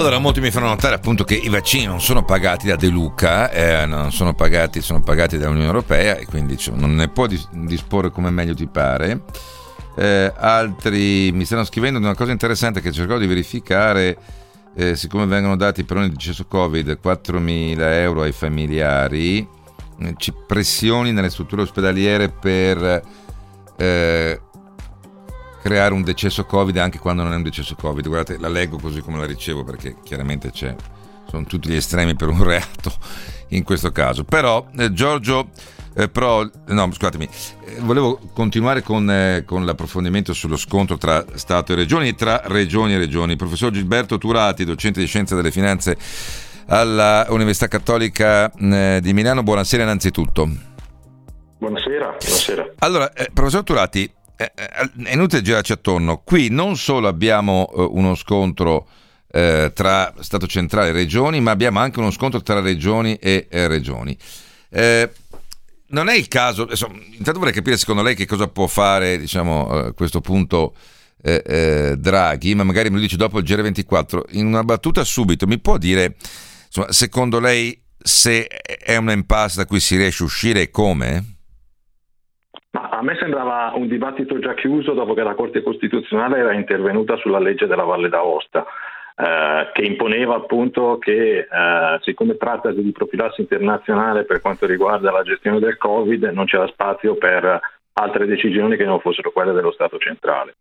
Allora, molti mi fanno notare appunto che i vaccini non sono pagati da De Luca, eh, non sono pagati, sono pagati dall'Unione Europea e quindi cioè, non ne può disporre come meglio ti pare. Eh, altri mi stanno scrivendo una cosa interessante che cercavo di verificare, eh, siccome vengono dati per ogni decesso Covid 4.000 euro ai familiari, eh, ci pressioni nelle strutture ospedaliere per eh, creare un decesso Covid anche quando non è un decesso Covid. Guardate, la leggo così come la ricevo perché chiaramente c'è sono tutti gli estremi per un reato in questo caso. Però eh, Giorgio eh, Pro, no scusatemi, eh, volevo continuare con, eh, con, l'approfondimento sullo scontro tra Stato e Regioni e tra Regioni e Regioni. Professor Gilberto Turati, docente di Scienza delle Finanze alla Università Cattolica eh, di Milano, buonasera innanzitutto. Buonasera, buonasera. Allora, eh, professor Turati, è inutile girarci attorno, qui non solo abbiamo uno scontro eh, tra Stato centrale e regioni, ma abbiamo anche uno scontro tra regioni e eh, regioni. Eh, non è il caso, insomma, intanto vorrei capire secondo lei che cosa può fare diciamo, eh, a questo punto eh, eh, Draghi, ma magari me lo dice dopo il GR24. In una battuta subito, mi può dire, insomma, secondo lei, se è un impasse da cui si riesce a uscire e come? Ma a me sembrava un dibattito già chiuso dopo che la Corte Costituzionale era intervenuta sulla legge della Valle d'Aosta. Eh, che imponeva appunto che eh, siccome tratta di profilassi internazionale per quanto riguarda la gestione del Covid non c'era spazio per altre decisioni che non fossero quelle dello Stato centrale.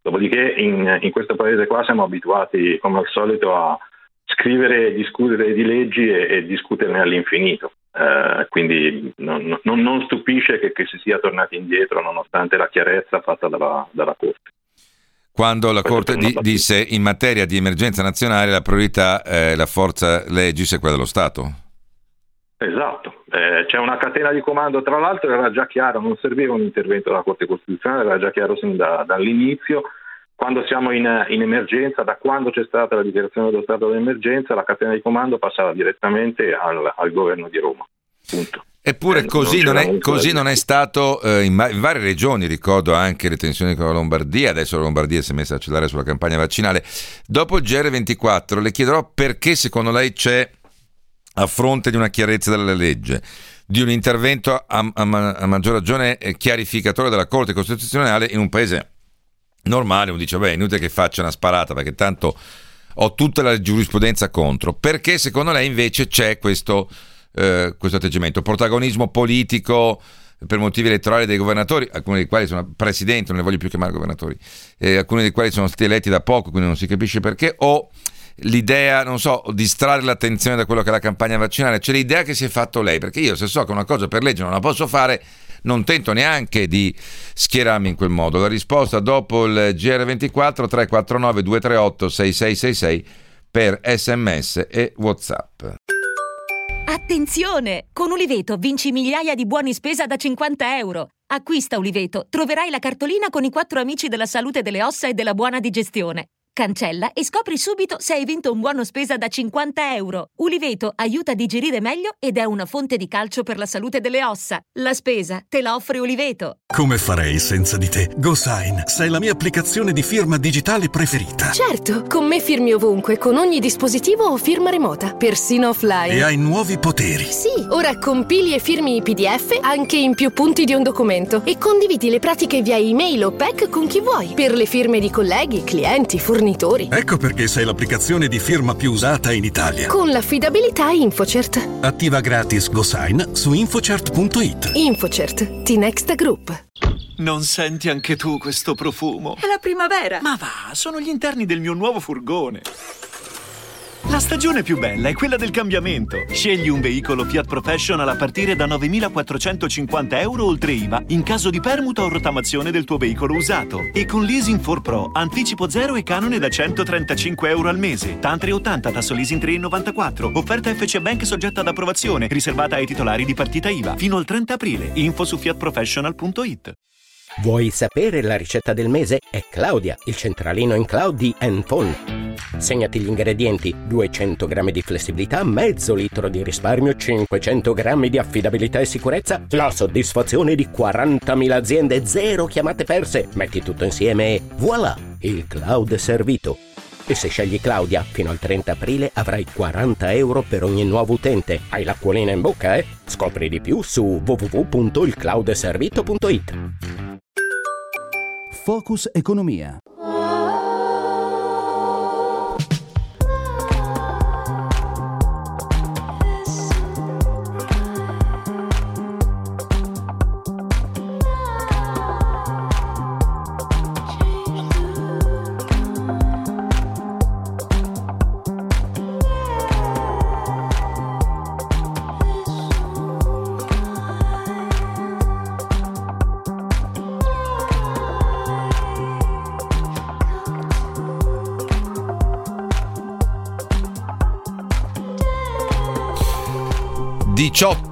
Dopodiché in, in questo paese qua siamo abituati come al solito a scrivere e discutere di leggi e, e discuterne all'infinito. Eh, quindi non, non, non stupisce che, che, si sia tornati indietro nonostante la chiarezza fatta dalla, dalla Corte. Quando la Corte di, disse in materia di emergenza nazionale la priorità è la forza legis e quella dello Stato. Esatto, eh, c'è una catena di comando, tra l'altro era già chiaro, non serviva un intervento della Corte Costituzionale, era già chiaro sin da, dall'inizio, quando siamo in, in, emergenza, da quando c'è stata la dichiarazione dello stato d'emergenza, la catena di comando passava direttamente al, al governo di Roma. Punto. Eppure eh, così, non, non è, così non, è, stato eh, in, in, varie regioni, ricordo anche le tensioni con la Lombardia, adesso la Lombardia si è messa a accelerare sulla campagna vaccinale. Dopo il GR24 le chiederò perché secondo lei c'è, a fronte di una chiarezza della legge, di un intervento a, a, a maggior ragione eh, chiarificatore della Corte Costituzionale in un paese normale, uno dice, beh, è inutile che faccia una sparata perché tanto ho tutta la giurisprudenza contro. Perché secondo lei invece c'è questo eh, questo atteggiamento. Protagonismo politico per motivi elettorali dei governatori, alcuni dei quali sono presidenti, non ne voglio più chiamare governatori, eh, alcuni dei quali sono stati eletti da poco, quindi non si capisce perché, o l'idea, non so, distrarre l'attenzione da quello che è la campagna vaccinale, c'è l'idea che si è fatto lei, perché io se so che una cosa per legge non la posso fare, non tento neanche di schierarmi in quel modo. La risposta dopo il GR24 349 238 6666 per sms e whatsapp. Attenzione! Con Uliveto vinci migliaia di buoni spesa da 50 euro. Acquista Uliveto, troverai la cartolina con i quattro amici della salute delle ossa e della buona digestione. Cancella e scopri subito se hai vinto un buono spesa da 50 euro. Uliveto aiuta a digerire meglio ed è una fonte di calcio per la salute delle ossa. La spesa te la offre Uliveto. Come farei senza di te? GoSign, sei la mia applicazione di firma digitale preferita. Certo, con me firmi ovunque, con ogni dispositivo o firma remota, persino offline. E hai nuovi poteri. Sì, ora compili e firmi i PDF anche in più punti di un documento e condividi le pratiche via email o PEC con chi vuoi, per le firme di colleghi, clienti, fornitori fornitori. Ecco perché sei l'applicazione di firma più usata in Italia. Con l'affidabilità Infocert. Attiva gratis GoSign su infocert.it. Infocert, T-Next Group. Non senti anche tu questo profumo? È la primavera. Ma va, sono gli interni del mio nuovo furgone. La stagione più bella è quella del cambiamento. Scegli un veicolo Fiat Professional a partire da 9.450 euro oltre IVA in caso di permuta o rottamazione del tuo veicolo usato. E con Leasing 4 Pro, anticipo zero e canone da 135 euro al mese. Tantri 80, tasso leasing 3,94. Offerta FC Bank soggetta ad approvazione, riservata ai titolari di partita IVA. Fino al 30 aprile. Info su fiatprofessional.it. Vuoi sapere la ricetta del mese? È Claudia, il centralino in cloud di Enphone. Segnati gli ingredienti: 200 g di flessibilità, mezzo litro di risparmio, 500 g di affidabilità e sicurezza, la soddisfazione di 40.000 aziende, zero chiamate perse. Metti tutto insieme e voilà, il cloud è servito. E se scegli Claudia, fino al 30 aprile avrai 40 euro per ogni nuovo utente. Hai l'acquolina in bocca, eh? Scopri di più su www.ilcloudservito.it. Focus Economia.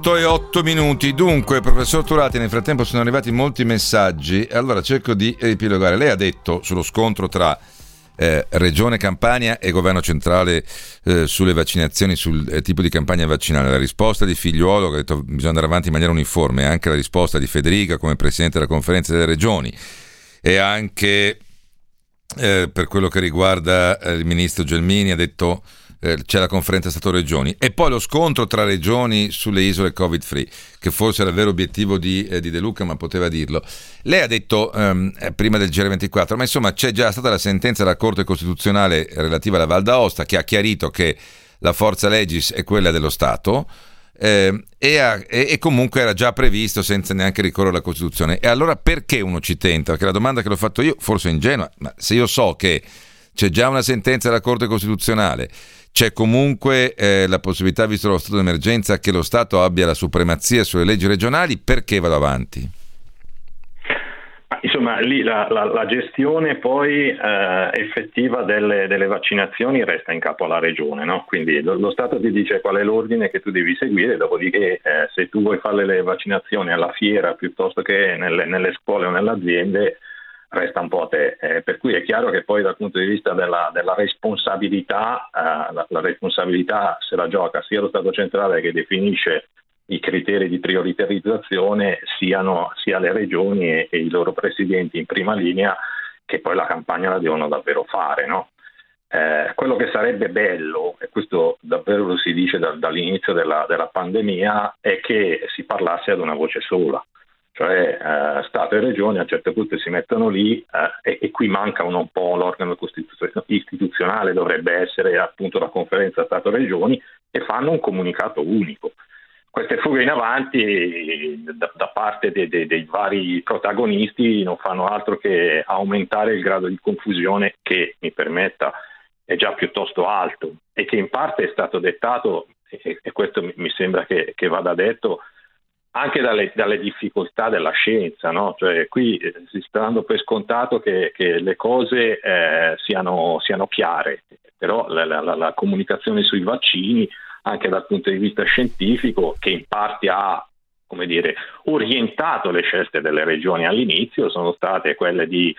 18 e 8 minuti. Dunque, professor Turati, nel frattempo sono arrivati molti messaggi. Allora cerco di riepilogare. Lei ha detto sullo scontro tra eh, Regione Campania e Governo centrale eh, sulle vaccinazioni, sul eh, tipo di campagna vaccinale. La risposta di Figliuolo, che ha detto bisogna andare avanti in maniera uniforme, anche la risposta di Federica come Presidente della Conferenza delle Regioni e anche eh, per quello che riguarda eh, il Ministro Gelmini ha detto eh, c'è la conferenza Stato-Regioni e poi lo scontro tra regioni sulle isole Covid-free, che forse era il vero obiettivo di, eh, di De Luca, ma poteva dirlo. Lei ha detto ehm, eh, prima del GR24, ma insomma c'è già stata la sentenza della Corte Costituzionale relativa alla Val d'Aosta che ha chiarito che la forza legis è quella dello Stato. Eh, e, ha, e, e, comunque era già previsto senza neanche ricorrere alla Costituzione. E allora perché uno ci tenta? Perché la domanda che l'ho fatto io, forse ingenua, ma se io so che c'è già una sentenza della Corte Costituzionale, c'è comunque eh, la possibilità, visto lo stato d'emergenza, che lo Stato abbia la supremazia sulle leggi regionali, perché vado avanti? Insomma, lì la, la, la gestione poi eh, effettiva delle, delle, vaccinazioni resta in capo alla regione, no? quindi lo, lo, Stato ti dice qual è l'ordine che tu devi seguire, dopodiché eh, se tu vuoi fare le vaccinazioni alla fiera piuttosto che nelle, nelle scuole o nelle aziende, resta un po' a te. Eh, per cui è chiaro che poi dal punto di vista della, della responsabilità, eh, la, la, responsabilità se la gioca sia lo Stato centrale che definisce i criteri di prioritarizzazione, siano sia le regioni e, e, i loro presidenti in prima linea, che poi la campagna la devono davvero fare. No? Eh, quello che sarebbe bello, e questo davvero lo si dice da, dall'inizio della, della pandemia, è che si parlasse ad una voce sola cioè eh, Stato e Regione a certo punto si mettono lì eh, e, e, qui manca un, un po' l'organo istituzionale, dovrebbe essere appunto la conferenza Stato-Regioni e fanno un comunicato unico. Queste fughe in avanti da, da parte dei, dei, dei vari protagonisti non fanno altro che aumentare il grado di confusione che, mi permetta, è già piuttosto alto e che in parte è stato dettato, e, e questo mi, mi sembra che, che vada detto, anche dalle, dalle, difficoltà della scienza, no? cioè, qui eh, si sta dando per scontato che, che le cose eh, siano, siano, chiare, però la, la, la, comunicazione sui vaccini, anche dal punto di vista scientifico, che in parte ha come dire, orientato le scelte delle regioni all'inizio, sono state quelle di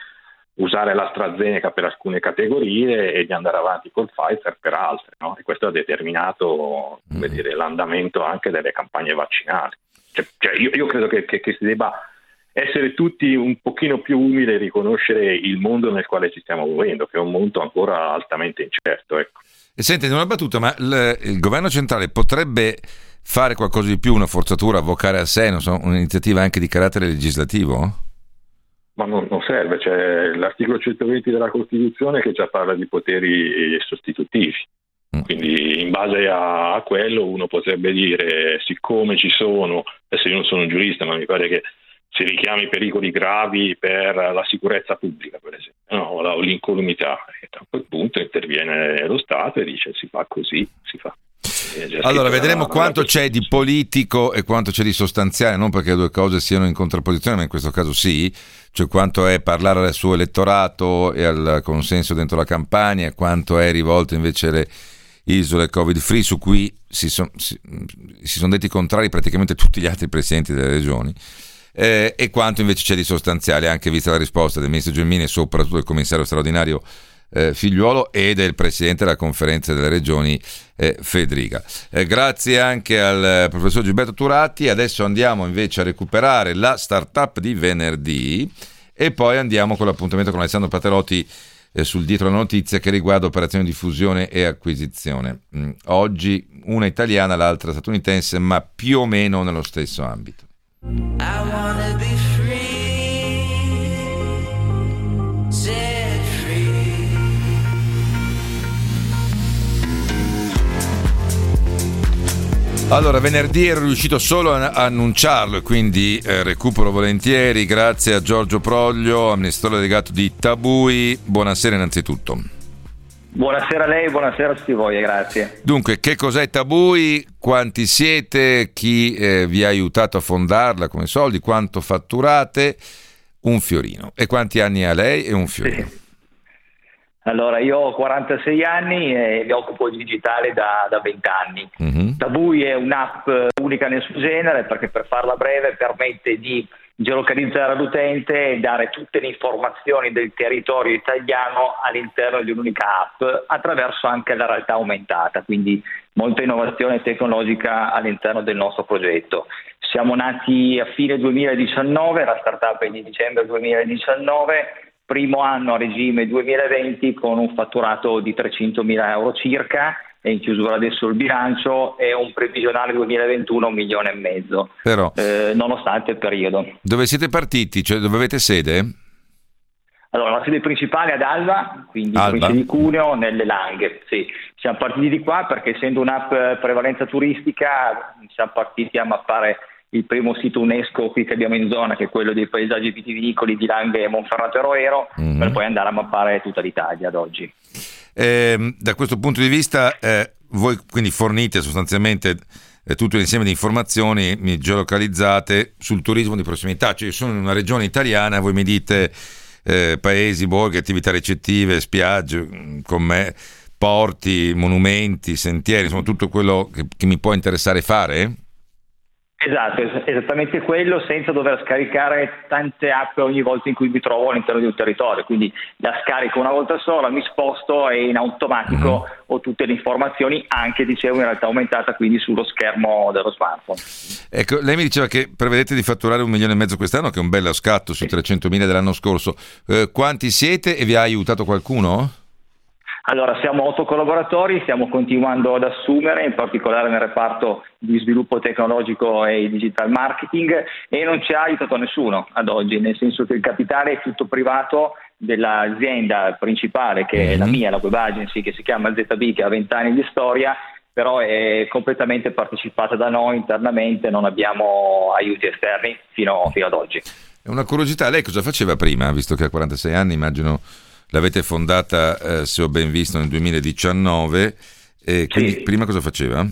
usare l'AstraZeneca per alcune categorie e di andare avanti col Pfizer per altre, no? e questo ha determinato mm. dire, l'andamento anche delle campagne vaccinali. Cioè, cioè io, io, credo che, che, che, si debba essere tutti un pochino più umili e riconoscere il mondo nel quale ci stiamo muovendo, che è un mondo ancora altamente incerto. Ecco. E senti, non una battuta, ma il, il governo centrale potrebbe fare qualcosa di più, una forzatura, avvocare a sé, so, un'iniziativa anche di carattere legislativo? Ma non, non serve, c'è l'articolo 120 della Costituzione che già parla di poteri sostitutivi. Mm. Quindi in base a, a, quello uno potrebbe dire, siccome ci sono, adesso io non sono un giurista, ma mi pare che si richiami pericoli gravi per la sicurezza pubblica, per esempio, no? o, l'incolumità, a quel punto interviene lo Stato e dice si fa così, si fa. Allora vedremo quanto c'è di politico e quanto c'è di sostanziale, non perché le due cose siano in contrapposizione, ma in questo caso sì, cioè quanto è parlare al suo elettorato e al consenso dentro la campagna, quanto è rivolto invece alle isole covid free su cui si, son, si, si sono detti contrari praticamente tutti gli altri presidenti delle regioni eh, e quanto invece c'è di sostanziale anche vista la risposta del ministro Gelmini e soprattutto del commissario straordinario eh, Figliuolo e del presidente della conferenza delle regioni eh, Federica. Eh, grazie anche al eh, professor Gilberto Turati. Adesso andiamo invece a recuperare la startup di venerdì e poi andiamo con l'appuntamento con Alessandro Paterotti eh, sul dietro notizia che riguarda operazioni di fusione e acquisizione. Mm, oggi una italiana, l'altra statunitense, ma più o meno nello stesso ambito. Allora, venerdì ero riuscito solo a annunciarlo e quindi eh, recupero volentieri. Grazie a Giorgio Proglio, amministratore delegato di Tabui. Buonasera innanzitutto. Buonasera a lei, buonasera a tutti voi, grazie. Dunque, che cos'è Tabui? Quanti siete? Chi eh, vi ha aiutato a fondarla come soldi? Quanto fatturate? Un fiorino. E quanti anni ha lei? E un fiorino. Sì. Allora, io ho 46 anni e mi occupo di digitale da, da 20 anni. Mm-hmm. Tabui è un'app unica nel suo genere perché per farla breve permette di geolocalizzare l'utente e dare tutte le informazioni del territorio italiano all'interno di un'unica app attraverso anche la realtà aumentata, quindi molta innovazione tecnologica all'interno del nostro progetto. Siamo nati a fine 2019, la startup è di dicembre 2019, primo anno a regime 2020 con un fatturato di 300 mila euro circa è in chiusura adesso il bilancio e un previsionale 2021 un milione e mezzo, Però, eh, nonostante il periodo. Dove siete partiti? Cioè, dove avete sede? Allora, la sede principale è ad Alba, quindi in provincia di Cuneo, nelle Langhe. Sì. Siamo partiti di qua perché essendo un'app prevalenza turistica siamo partiti a mappare il primo sito UNESCO qui che abbiamo in zona, che è quello dei paesaggi vitivinicoli di Langhe e Monferrato e Roero, mm-hmm. per poi andare a mappare tutta l'Italia ad oggi. Eh, da questo punto di vista, eh, voi quindi fornite sostanzialmente eh, tutto l'insieme di informazioni geolocalizzate sul turismo di prossimità. Cioè, io sono in una regione italiana, voi mi dite eh, paesi, borghi, attività ricettive, spiagge, mm, con me, porti, monumenti, sentieri, insomma tutto quello che, che mi può interessare fare? Esatto, esattamente quello senza dover scaricare tante app ogni volta in cui mi trovo all'interno di un territorio, quindi la scarico una volta sola, mi sposto e in automatico mm-hmm. ho tutte le informazioni, anche dicevo in realtà aumentata quindi sullo schermo dello smartphone. Ecco, lei mi diceva che prevedete di fatturare un milione e mezzo quest'anno, che è un bello scatto sui sì. 300.000 dell'anno scorso. Eh, quanti siete e vi ha aiutato qualcuno? Allora, siamo otto collaboratori, stiamo continuando ad assumere, in particolare nel reparto di sviluppo tecnologico e digital marketing e non ci ha aiutato nessuno ad oggi, nel senso che il capitale è tutto privato dell'azienda principale che è la mhm. mia, la web agency che si chiama ZB che ha 20 anni di storia però è completamente partecipata da noi internamente, non abbiamo aiuti esterni fino, fino ad oggi. È una curiosità, lei cosa faceva prima, visto che ha 46 anni, immagino l'avete fondata, eh, se ho ben visto, nel 2019, e quindi sì. prima cosa faceva?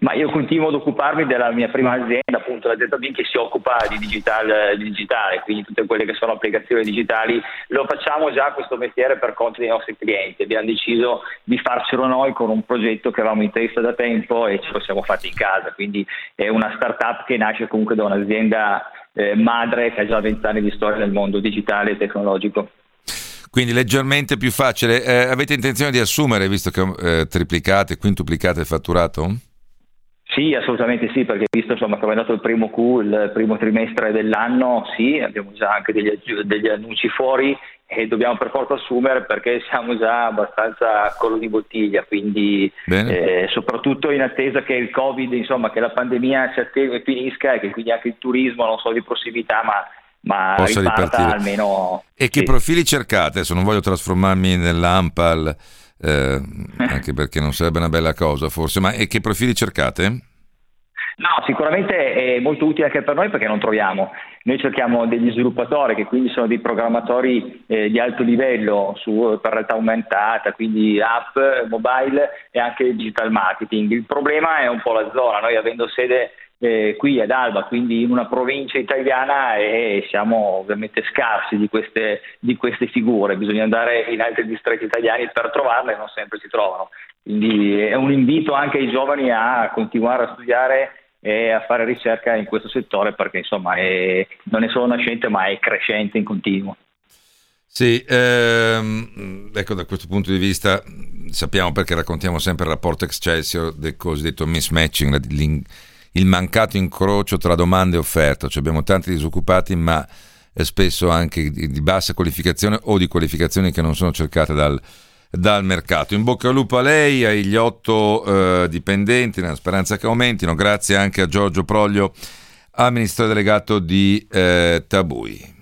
Ma io continuo ad occuparmi della mia prima azienda, appunto la ZB, che si occupa di, digital, di digitale, quindi tutte quelle che sono applicazioni digitali. Lo facciamo già questo mestiere per conto dei nostri clienti. Abbiamo deciso di farcelo noi con un progetto che avevamo in testa da tempo e ce lo siamo fatti in casa. Quindi è una startup che nasce comunque da un'azienda eh, madre che ha già vent'anni di storia nel mondo digitale e tecnologico quindi leggermente più facile. Eh, avete intenzione di assumere, visto che eh, triplicate, quintuplicate il fatturato? Sì, assolutamente sì, perché visto insomma, che è andato il primo Q, il primo trimestre dell'anno, sì, abbiamo già anche degli, degli annunci fuori e dobbiamo per forza assumere perché siamo già abbastanza a collo di bottiglia, quindi eh, soprattutto in attesa che il Covid, insomma, che la pandemia si attegui e finisca e che quindi anche il turismo, non solo di prossimità, ma ma possa ripartire. almeno... E che sì. profili cercate? Adesso non voglio trasformarmi nell'Ampal, eh, anche perché non sarebbe una bella cosa forse, ma e che profili cercate? No, sicuramente è molto utile anche per noi perché non troviamo. Noi cerchiamo degli sviluppatori che quindi sono dei programmatori eh, di alto livello su, per realtà aumentata, quindi app, mobile e anche digital marketing. Il problema è un po' la zona, noi avendo sede eh, qui ad Alba, quindi in una provincia italiana e siamo ovviamente scarsi di queste, di queste figure, bisogna andare in altri distretti italiani per trovarle non sempre si trovano. Quindi è un invito anche ai giovani a continuare a studiare e a fare ricerca in questo settore perché insomma è, non è solo nascente ma è crescente in continuo. Sì, ehm, ecco da questo punto di vista sappiamo perché raccontiamo sempre il rapporto Excelsior del cosiddetto mismatching, il mancato incrocio tra domanda e offerta, cioè abbiamo tanti disoccupati ma spesso anche di bassa qualificazione o di qualificazioni che non sono cercate dal, dal mercato. In bocca al lupo a lei, agli otto eh, dipendenti, nella speranza che aumentino, grazie anche a Giorgio Proglio, amministratore delegato di eh, Tabui.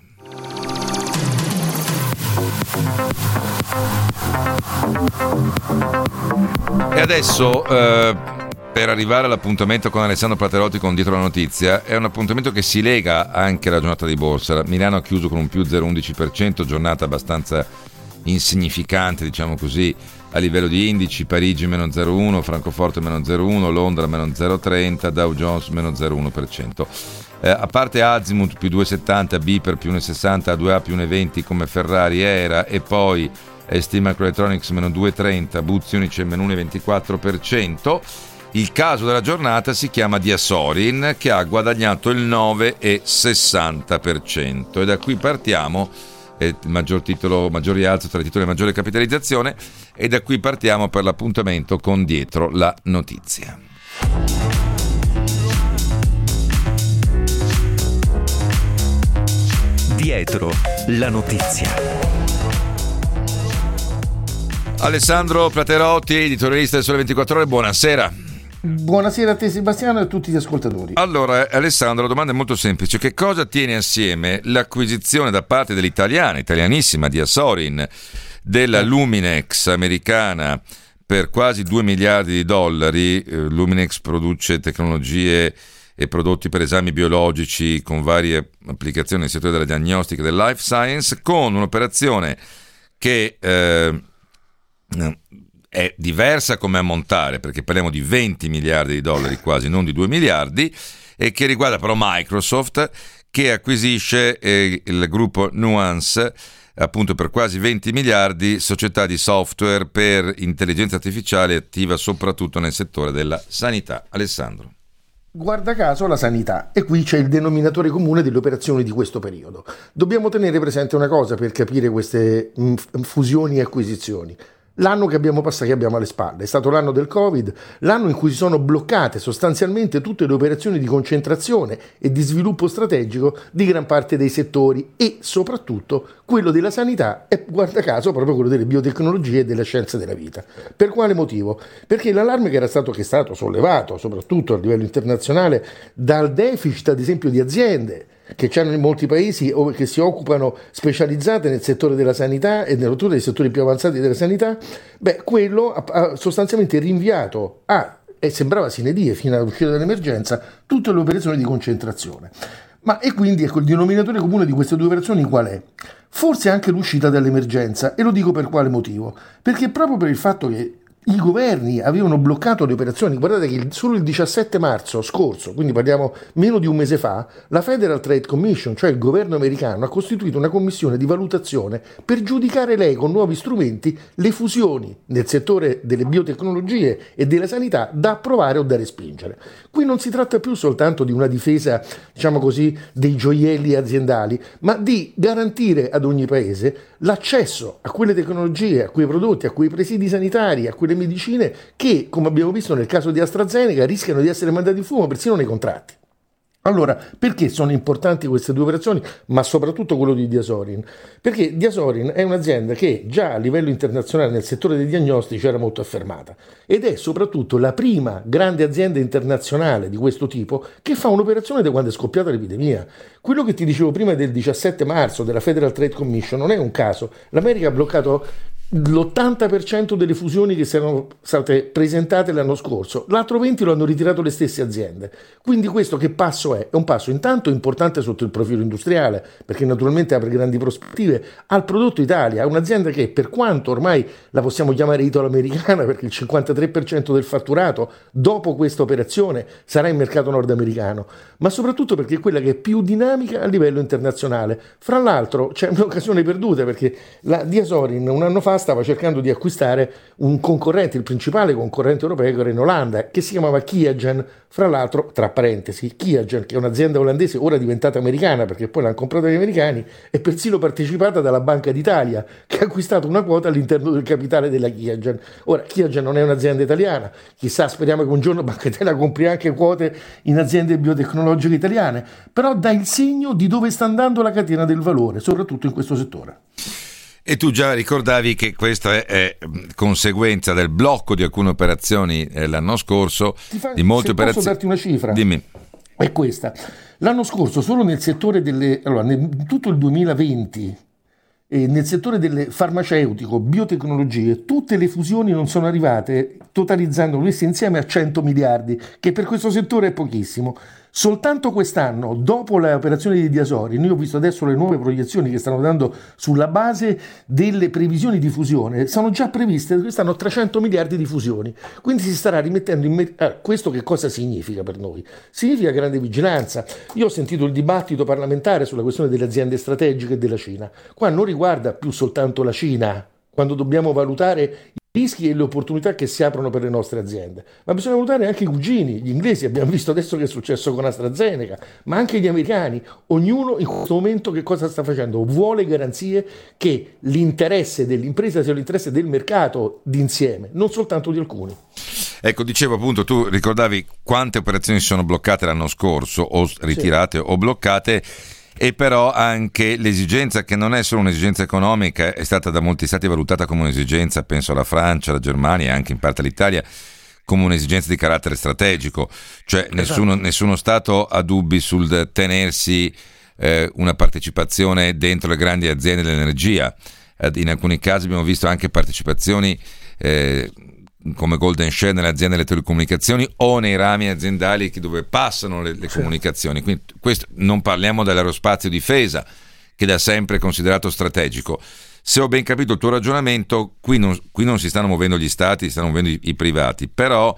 E adesso eh, per arrivare all'appuntamento con Alessandro Platerotti con Dietro la Notizia è un appuntamento che si lega anche alla giornata di borsa. Milano ha chiuso con un più 0,11%, giornata abbastanza insignificante, diciamo così, a livello di indici, Parigi meno 0,1, Francoforte meno 0,1, Londra meno 0,30, Dow Jones meno 0,1%. Eh, a parte Azimut più 2,70, Biper più 1,60, A2A più 1,20 come Ferrari era e poi ST Microelectronics meno 2,30, Buzzi Unice meno 1,24%. Il caso della giornata si chiama Diasorin che ha guadagnato il 9,60% e da qui partiamo il maggior titolo, maggior rialzo tra i titoli di maggiore capitalizzazione e da qui partiamo per l'appuntamento con dietro la notizia. Dietro la notizia. Alessandro Platerotti, editorialista del Sole 24 Ore, buonasera. Buonasera a te Sebastiano e a tutti gli ascoltatori. Allora Alessandro, la domanda è molto semplice. Che cosa tiene assieme l'acquisizione da parte dell'italiana, italianissima di Asorin, della Luminex americana per quasi 2 miliardi di dollari? Eh, Luminex produce tecnologie e prodotti per esami biologici con varie applicazioni nel settore della diagnostica e del life science, con un'operazione che... Eh, è diversa come ammontare, perché parliamo di 20 miliardi di dollari quasi, non di 2 miliardi, e che riguarda però Microsoft che acquisisce eh, il gruppo Nuance appunto per quasi 20 miliardi, società di software per intelligenza artificiale attiva soprattutto nel settore della sanità. Alessandro. Guarda caso la sanità e qui c'è il denominatore comune delle operazioni di questo periodo. Dobbiamo tenere presente una cosa per capire queste mm, fusioni e acquisizioni. L'anno che abbiamo passato, che abbiamo alle spalle, è stato l'anno del Covid, l'anno in cui si sono bloccate sostanzialmente tutte le operazioni di concentrazione e di sviluppo strategico di gran parte dei settori e soprattutto quello della sanità e guarda caso proprio quello delle biotecnologie e delle scienze della vita. Per quale motivo? Perché l'allarme che era stato, che è stato sollevato soprattutto a livello internazionale dal deficit ad esempio di aziende che c'hanno in molti paesi che si occupano specializzate nel settore della sanità e nel dei settori più avanzati della sanità, beh, quello ha sostanzialmente rinviato a, e sembrava sine die fino all'uscita dell'emergenza, tutte le operazioni di concentrazione. Ma e quindi ecco il denominatore comune di queste due operazioni qual è? Forse anche l'uscita dall'emergenza, e lo dico per quale motivo? Perché proprio per il fatto che i governi avevano bloccato le operazioni. Guardate che solo il 17 marzo scorso, quindi parliamo meno di un mese fa, la Federal Trade Commission, cioè il governo americano, ha costituito una commissione di valutazione per giudicare lei con nuovi strumenti le fusioni nel settore delle biotecnologie e della sanità da approvare o da respingere. Qui non si tratta più soltanto di una difesa, diciamo così, dei gioielli aziendali, ma di garantire ad ogni paese l'accesso a quelle tecnologie, a quei prodotti, a quei presidi sanitari, a quelle medicine che, come abbiamo visto nel caso di AstraZeneca, rischiano di essere mandati in fumo persino nei contratti. Allora, perché sono importanti queste due operazioni, ma soprattutto quello di Diasorin? Perché Diasorin è un'azienda che già a livello internazionale nel settore dei diagnostici era molto affermata ed è soprattutto la prima grande azienda internazionale di questo tipo che fa un'operazione da quando è scoppiata l'epidemia. Quello che ti dicevo prima del 17 marzo della Federal Trade Commission non è un caso. L'America ha bloccato l'80% delle fusioni che erano state presentate l'anno scorso, l'altro 20% lo hanno ritirato le stesse aziende. Quindi questo che passo è? È un passo intanto importante sotto il profilo industriale, perché naturalmente apre grandi prospettive, al prodotto Italia, un'azienda che per quanto ormai la possiamo chiamare italo-americana, perché il 53% del fatturato dopo questa operazione sarà in mercato nordamericano, ma soprattutto perché è quella che è più dinamica a livello internazionale. Fra l'altro c'è un'occasione perduta perché la Diasorin un anno fa stava cercando di acquistare un concorrente, il principale concorrente europeo che era in Olanda, che si chiamava Kiagen, fra l'altro, tra parentesi, Kiagen, che è un'azienda olandese ora diventata americana perché poi l'hanno comprata gli americani, è persino partecipata dalla Banca d'Italia, che ha acquistato una quota all'interno del capitale della Kiagen. Ora, Kiagen non è un'azienda italiana, chissà, speriamo che un giorno Banca d'Italia compri anche quote in aziende biotecnologiche italiane, però dà il segno di dove sta andando la catena del valore, soprattutto in questo settore. E tu già ricordavi che questa è, è conseguenza del blocco di alcune operazioni eh, l'anno scorso, fa, di molte operazioni. Posso darti una cifra? Dimmi. È questa. L'anno scorso, solo nel settore delle. Allora, nel, tutto il 2020, eh, nel settore del farmaceutico, biotecnologie, tutte le fusioni non sono arrivate, totalizzando queste insieme a 100 miliardi, che per questo settore è pochissimo. Soltanto quest'anno, dopo le operazioni di Diasori, noi ho visto adesso le nuove proiezioni che stanno dando sulla base delle previsioni di fusione, sono già previste quest'anno 300 miliardi di fusioni. Quindi si starà rimettendo in me- ah, questo che cosa significa per noi? Significa grande vigilanza. Io ho sentito il dibattito parlamentare sulla questione delle aziende strategiche della Cina. Qua non riguarda più soltanto la Cina, quando dobbiamo valutare rischi e le opportunità che si aprono per le nostre aziende. Ma bisogna valutare anche i cugini, gli inglesi, abbiamo visto adesso che è successo con AstraZeneca, ma anche gli americani. Ognuno in questo momento che cosa sta facendo? Vuole garanzie che l'interesse dell'impresa sia l'interesse del mercato d'insieme, non soltanto di alcuni. Ecco, dicevo appunto, tu ricordavi quante operazioni sono bloccate l'anno scorso o ritirate sì. o bloccate e però anche l'esigenza che non è solo un'esigenza economica, è stata da molti stati valutata come un'esigenza, penso alla Francia, alla Germania e anche in parte all'Italia, come un'esigenza di carattere strategico, cioè esatto. nessuno, nessuno Stato ha dubbi sul tenersi eh, una partecipazione dentro le grandi aziende dell'energia. in alcuni casi abbiamo visto anche partecipazioni eh, come Golden Share nelle aziende delle telecomunicazioni o nei rami aziendali dove passano le, le comunicazioni. Quindi questo, non parliamo dell'aerospazio difesa, che da sempre è considerato strategico. Se ho ben capito il tuo ragionamento, qui non, qui non si stanno muovendo gli stati, si stanno muovendo i, i privati, però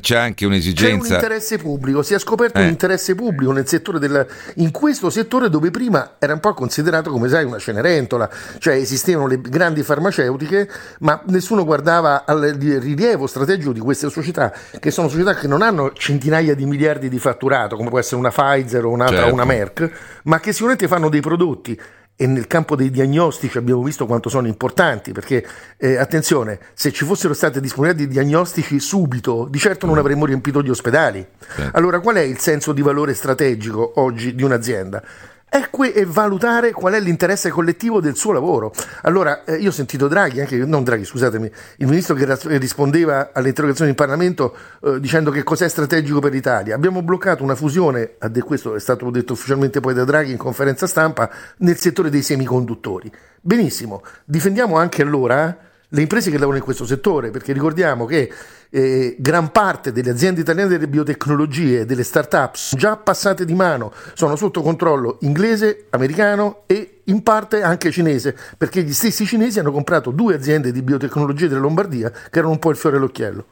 c'è anche un'esigenza. C'è un interesse pubblico, si è scoperto eh. un interesse pubblico nel settore del, in questo settore dove prima era un po' considerato come sai una cenerentola, cioè esistevano le grandi farmaceutiche, ma nessuno guardava al rilievo strategico di queste società, che sono società che non hanno centinaia di miliardi di fatturato, come può essere una Pfizer o un'altra certo. una Merck, ma che sicuramente fanno dei prodotti e nel campo dei diagnostici abbiamo visto quanto sono importanti, perché eh, attenzione, se ci fossero state disponibilità di diagnostici subito, di certo non mm. avremmo riempito gli ospedali. Allora qual è il senso di valore strategico oggi di un'azienda? È que- e valutare qual è l'interesse collettivo del suo lavoro. Allora, eh, io ho sentito Draghi, anche non Draghi, scusatemi, il ministro che ra- rispondeva alle interrogazioni in Parlamento eh, dicendo che cos'è strategico per l'Italia. Abbiamo bloccato una fusione, questo è stato detto ufficialmente poi da Draghi in conferenza stampa, nel settore dei semiconduttori. Benissimo, difendiamo anche allora le imprese che lavorano in questo settore, perché ricordiamo che eh, gran parte delle aziende italiane delle biotecnologie, delle start-up, già passate di mano, sono sotto controllo inglese, americano e in parte anche cinese, perché gli stessi cinesi hanno comprato due aziende di biotecnologie della Lombardia che erano un po' il fiore all'occhiello.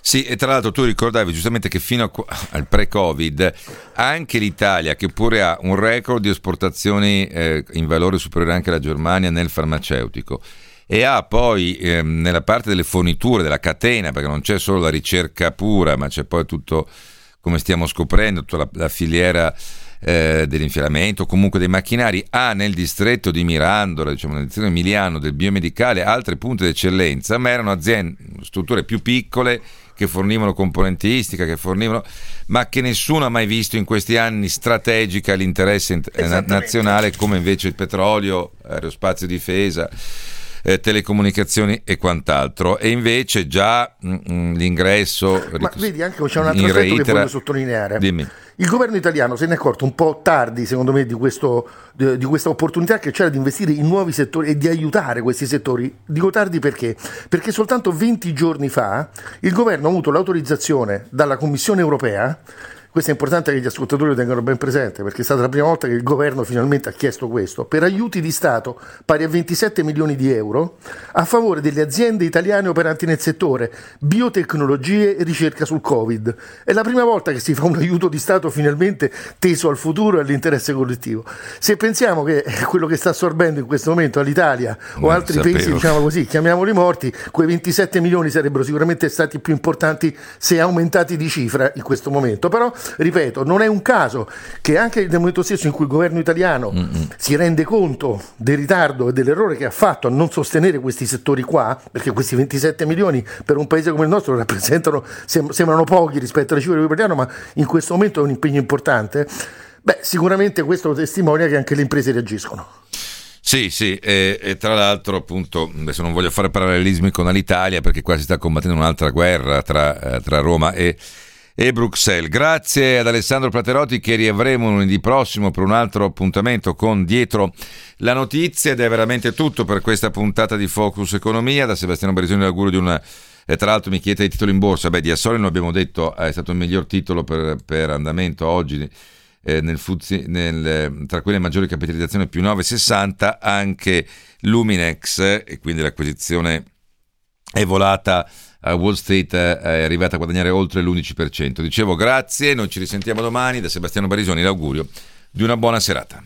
Sì, e tra l'altro tu ricordavi giustamente che fino a, al pre-Covid anche l'Italia, che pure ha un record di esportazioni eh, in valore superiore anche alla Germania nel farmaceutico, e ha poi ehm, nella parte delle forniture, della catena, perché non c'è solo la ricerca pura, ma c'è poi tutto, come stiamo scoprendo, tutta la, la filiera eh, dell'infilamento, comunque dei macchinari, ha nel distretto di Mirandola, diciamo nel distretto emiliano del biomedicale, altre punte d'eccellenza, ma erano aziende, strutture più piccole che fornivano componentistica, che fornivano, ma che nessuno ha mai visto in questi anni strategica l'interesse nazionale come invece il petrolio, aerospazio difesa eh, telecomunicazioni e quant'altro. E invece già mh, mm, mm, l'ingresso... Ma vedi, anche c'è un altro aspetto reitera... che voglio sottolineare. Dimmi. Il governo italiano se ne è accorto un po' tardi, secondo me, di, questo, di, questa opportunità che c'era di investire in nuovi settori e di aiutare questi settori. Dico tardi perché? Perché soltanto 20 giorni fa il governo ha avuto l'autorizzazione dalla Commissione europea questo è importante che gli ascoltatori lo tengano ben presente perché è stata la prima volta che il governo finalmente ha chiesto questo, per aiuti di Stato pari a 27 milioni di euro a favore delle aziende italiane operanti nel settore biotecnologie e ricerca sul Covid. È la prima volta che si fa un aiuto di Stato finalmente teso al futuro e all'interesse collettivo. Se pensiamo che quello che sta assorbendo in questo momento all'Italia o altri sapevo. paesi, diciamo così, chiamiamoli morti, quei 27 milioni sarebbero sicuramente stati più importanti se aumentati di cifra in questo momento. Però ripeto, non è un caso che anche nel momento stesso in cui il governo italiano Mm-mm. si rende conto del ritardo e dell'errore che ha fatto a non sostenere questi settori qua, perché questi 27 milioni per un paese come il nostro rappresentano, sembrano pochi rispetto alle cifre che parliamo, ma in questo momento è un impegno importante. Beh, sicuramente questo testimonia che anche le imprese reagiscono. Sì, sì, e, e, tra l'altro appunto, adesso non voglio fare parallelismi con l'Italia perché qua si sta combattendo un'altra guerra tra, eh, tra Roma e, e Bruxelles. Grazie ad Alessandro Platerotti che riavremo lunedì prossimo per un altro appuntamento con Dietro la notizia ed è veramente tutto per questa puntata di Focus Economia. Da Sebastiano Berisoni l'augurio di una... E tra l'altro mi chiede i titoli in borsa. Beh, di Assoli, lo abbiamo detto, è stato il miglior titolo per, per andamento oggi. Eh, nel Fuzzi, nel, tra quelle maggiori capitalizzazioni più 9,60 anche Luminex e quindi l'acquisizione è volata uh, Wall Street è arrivata a guadagnare oltre l'11%. Dicevo grazie, noi ci risentiamo domani da Sebastiano Barisoni, l'augurio di una buona serata.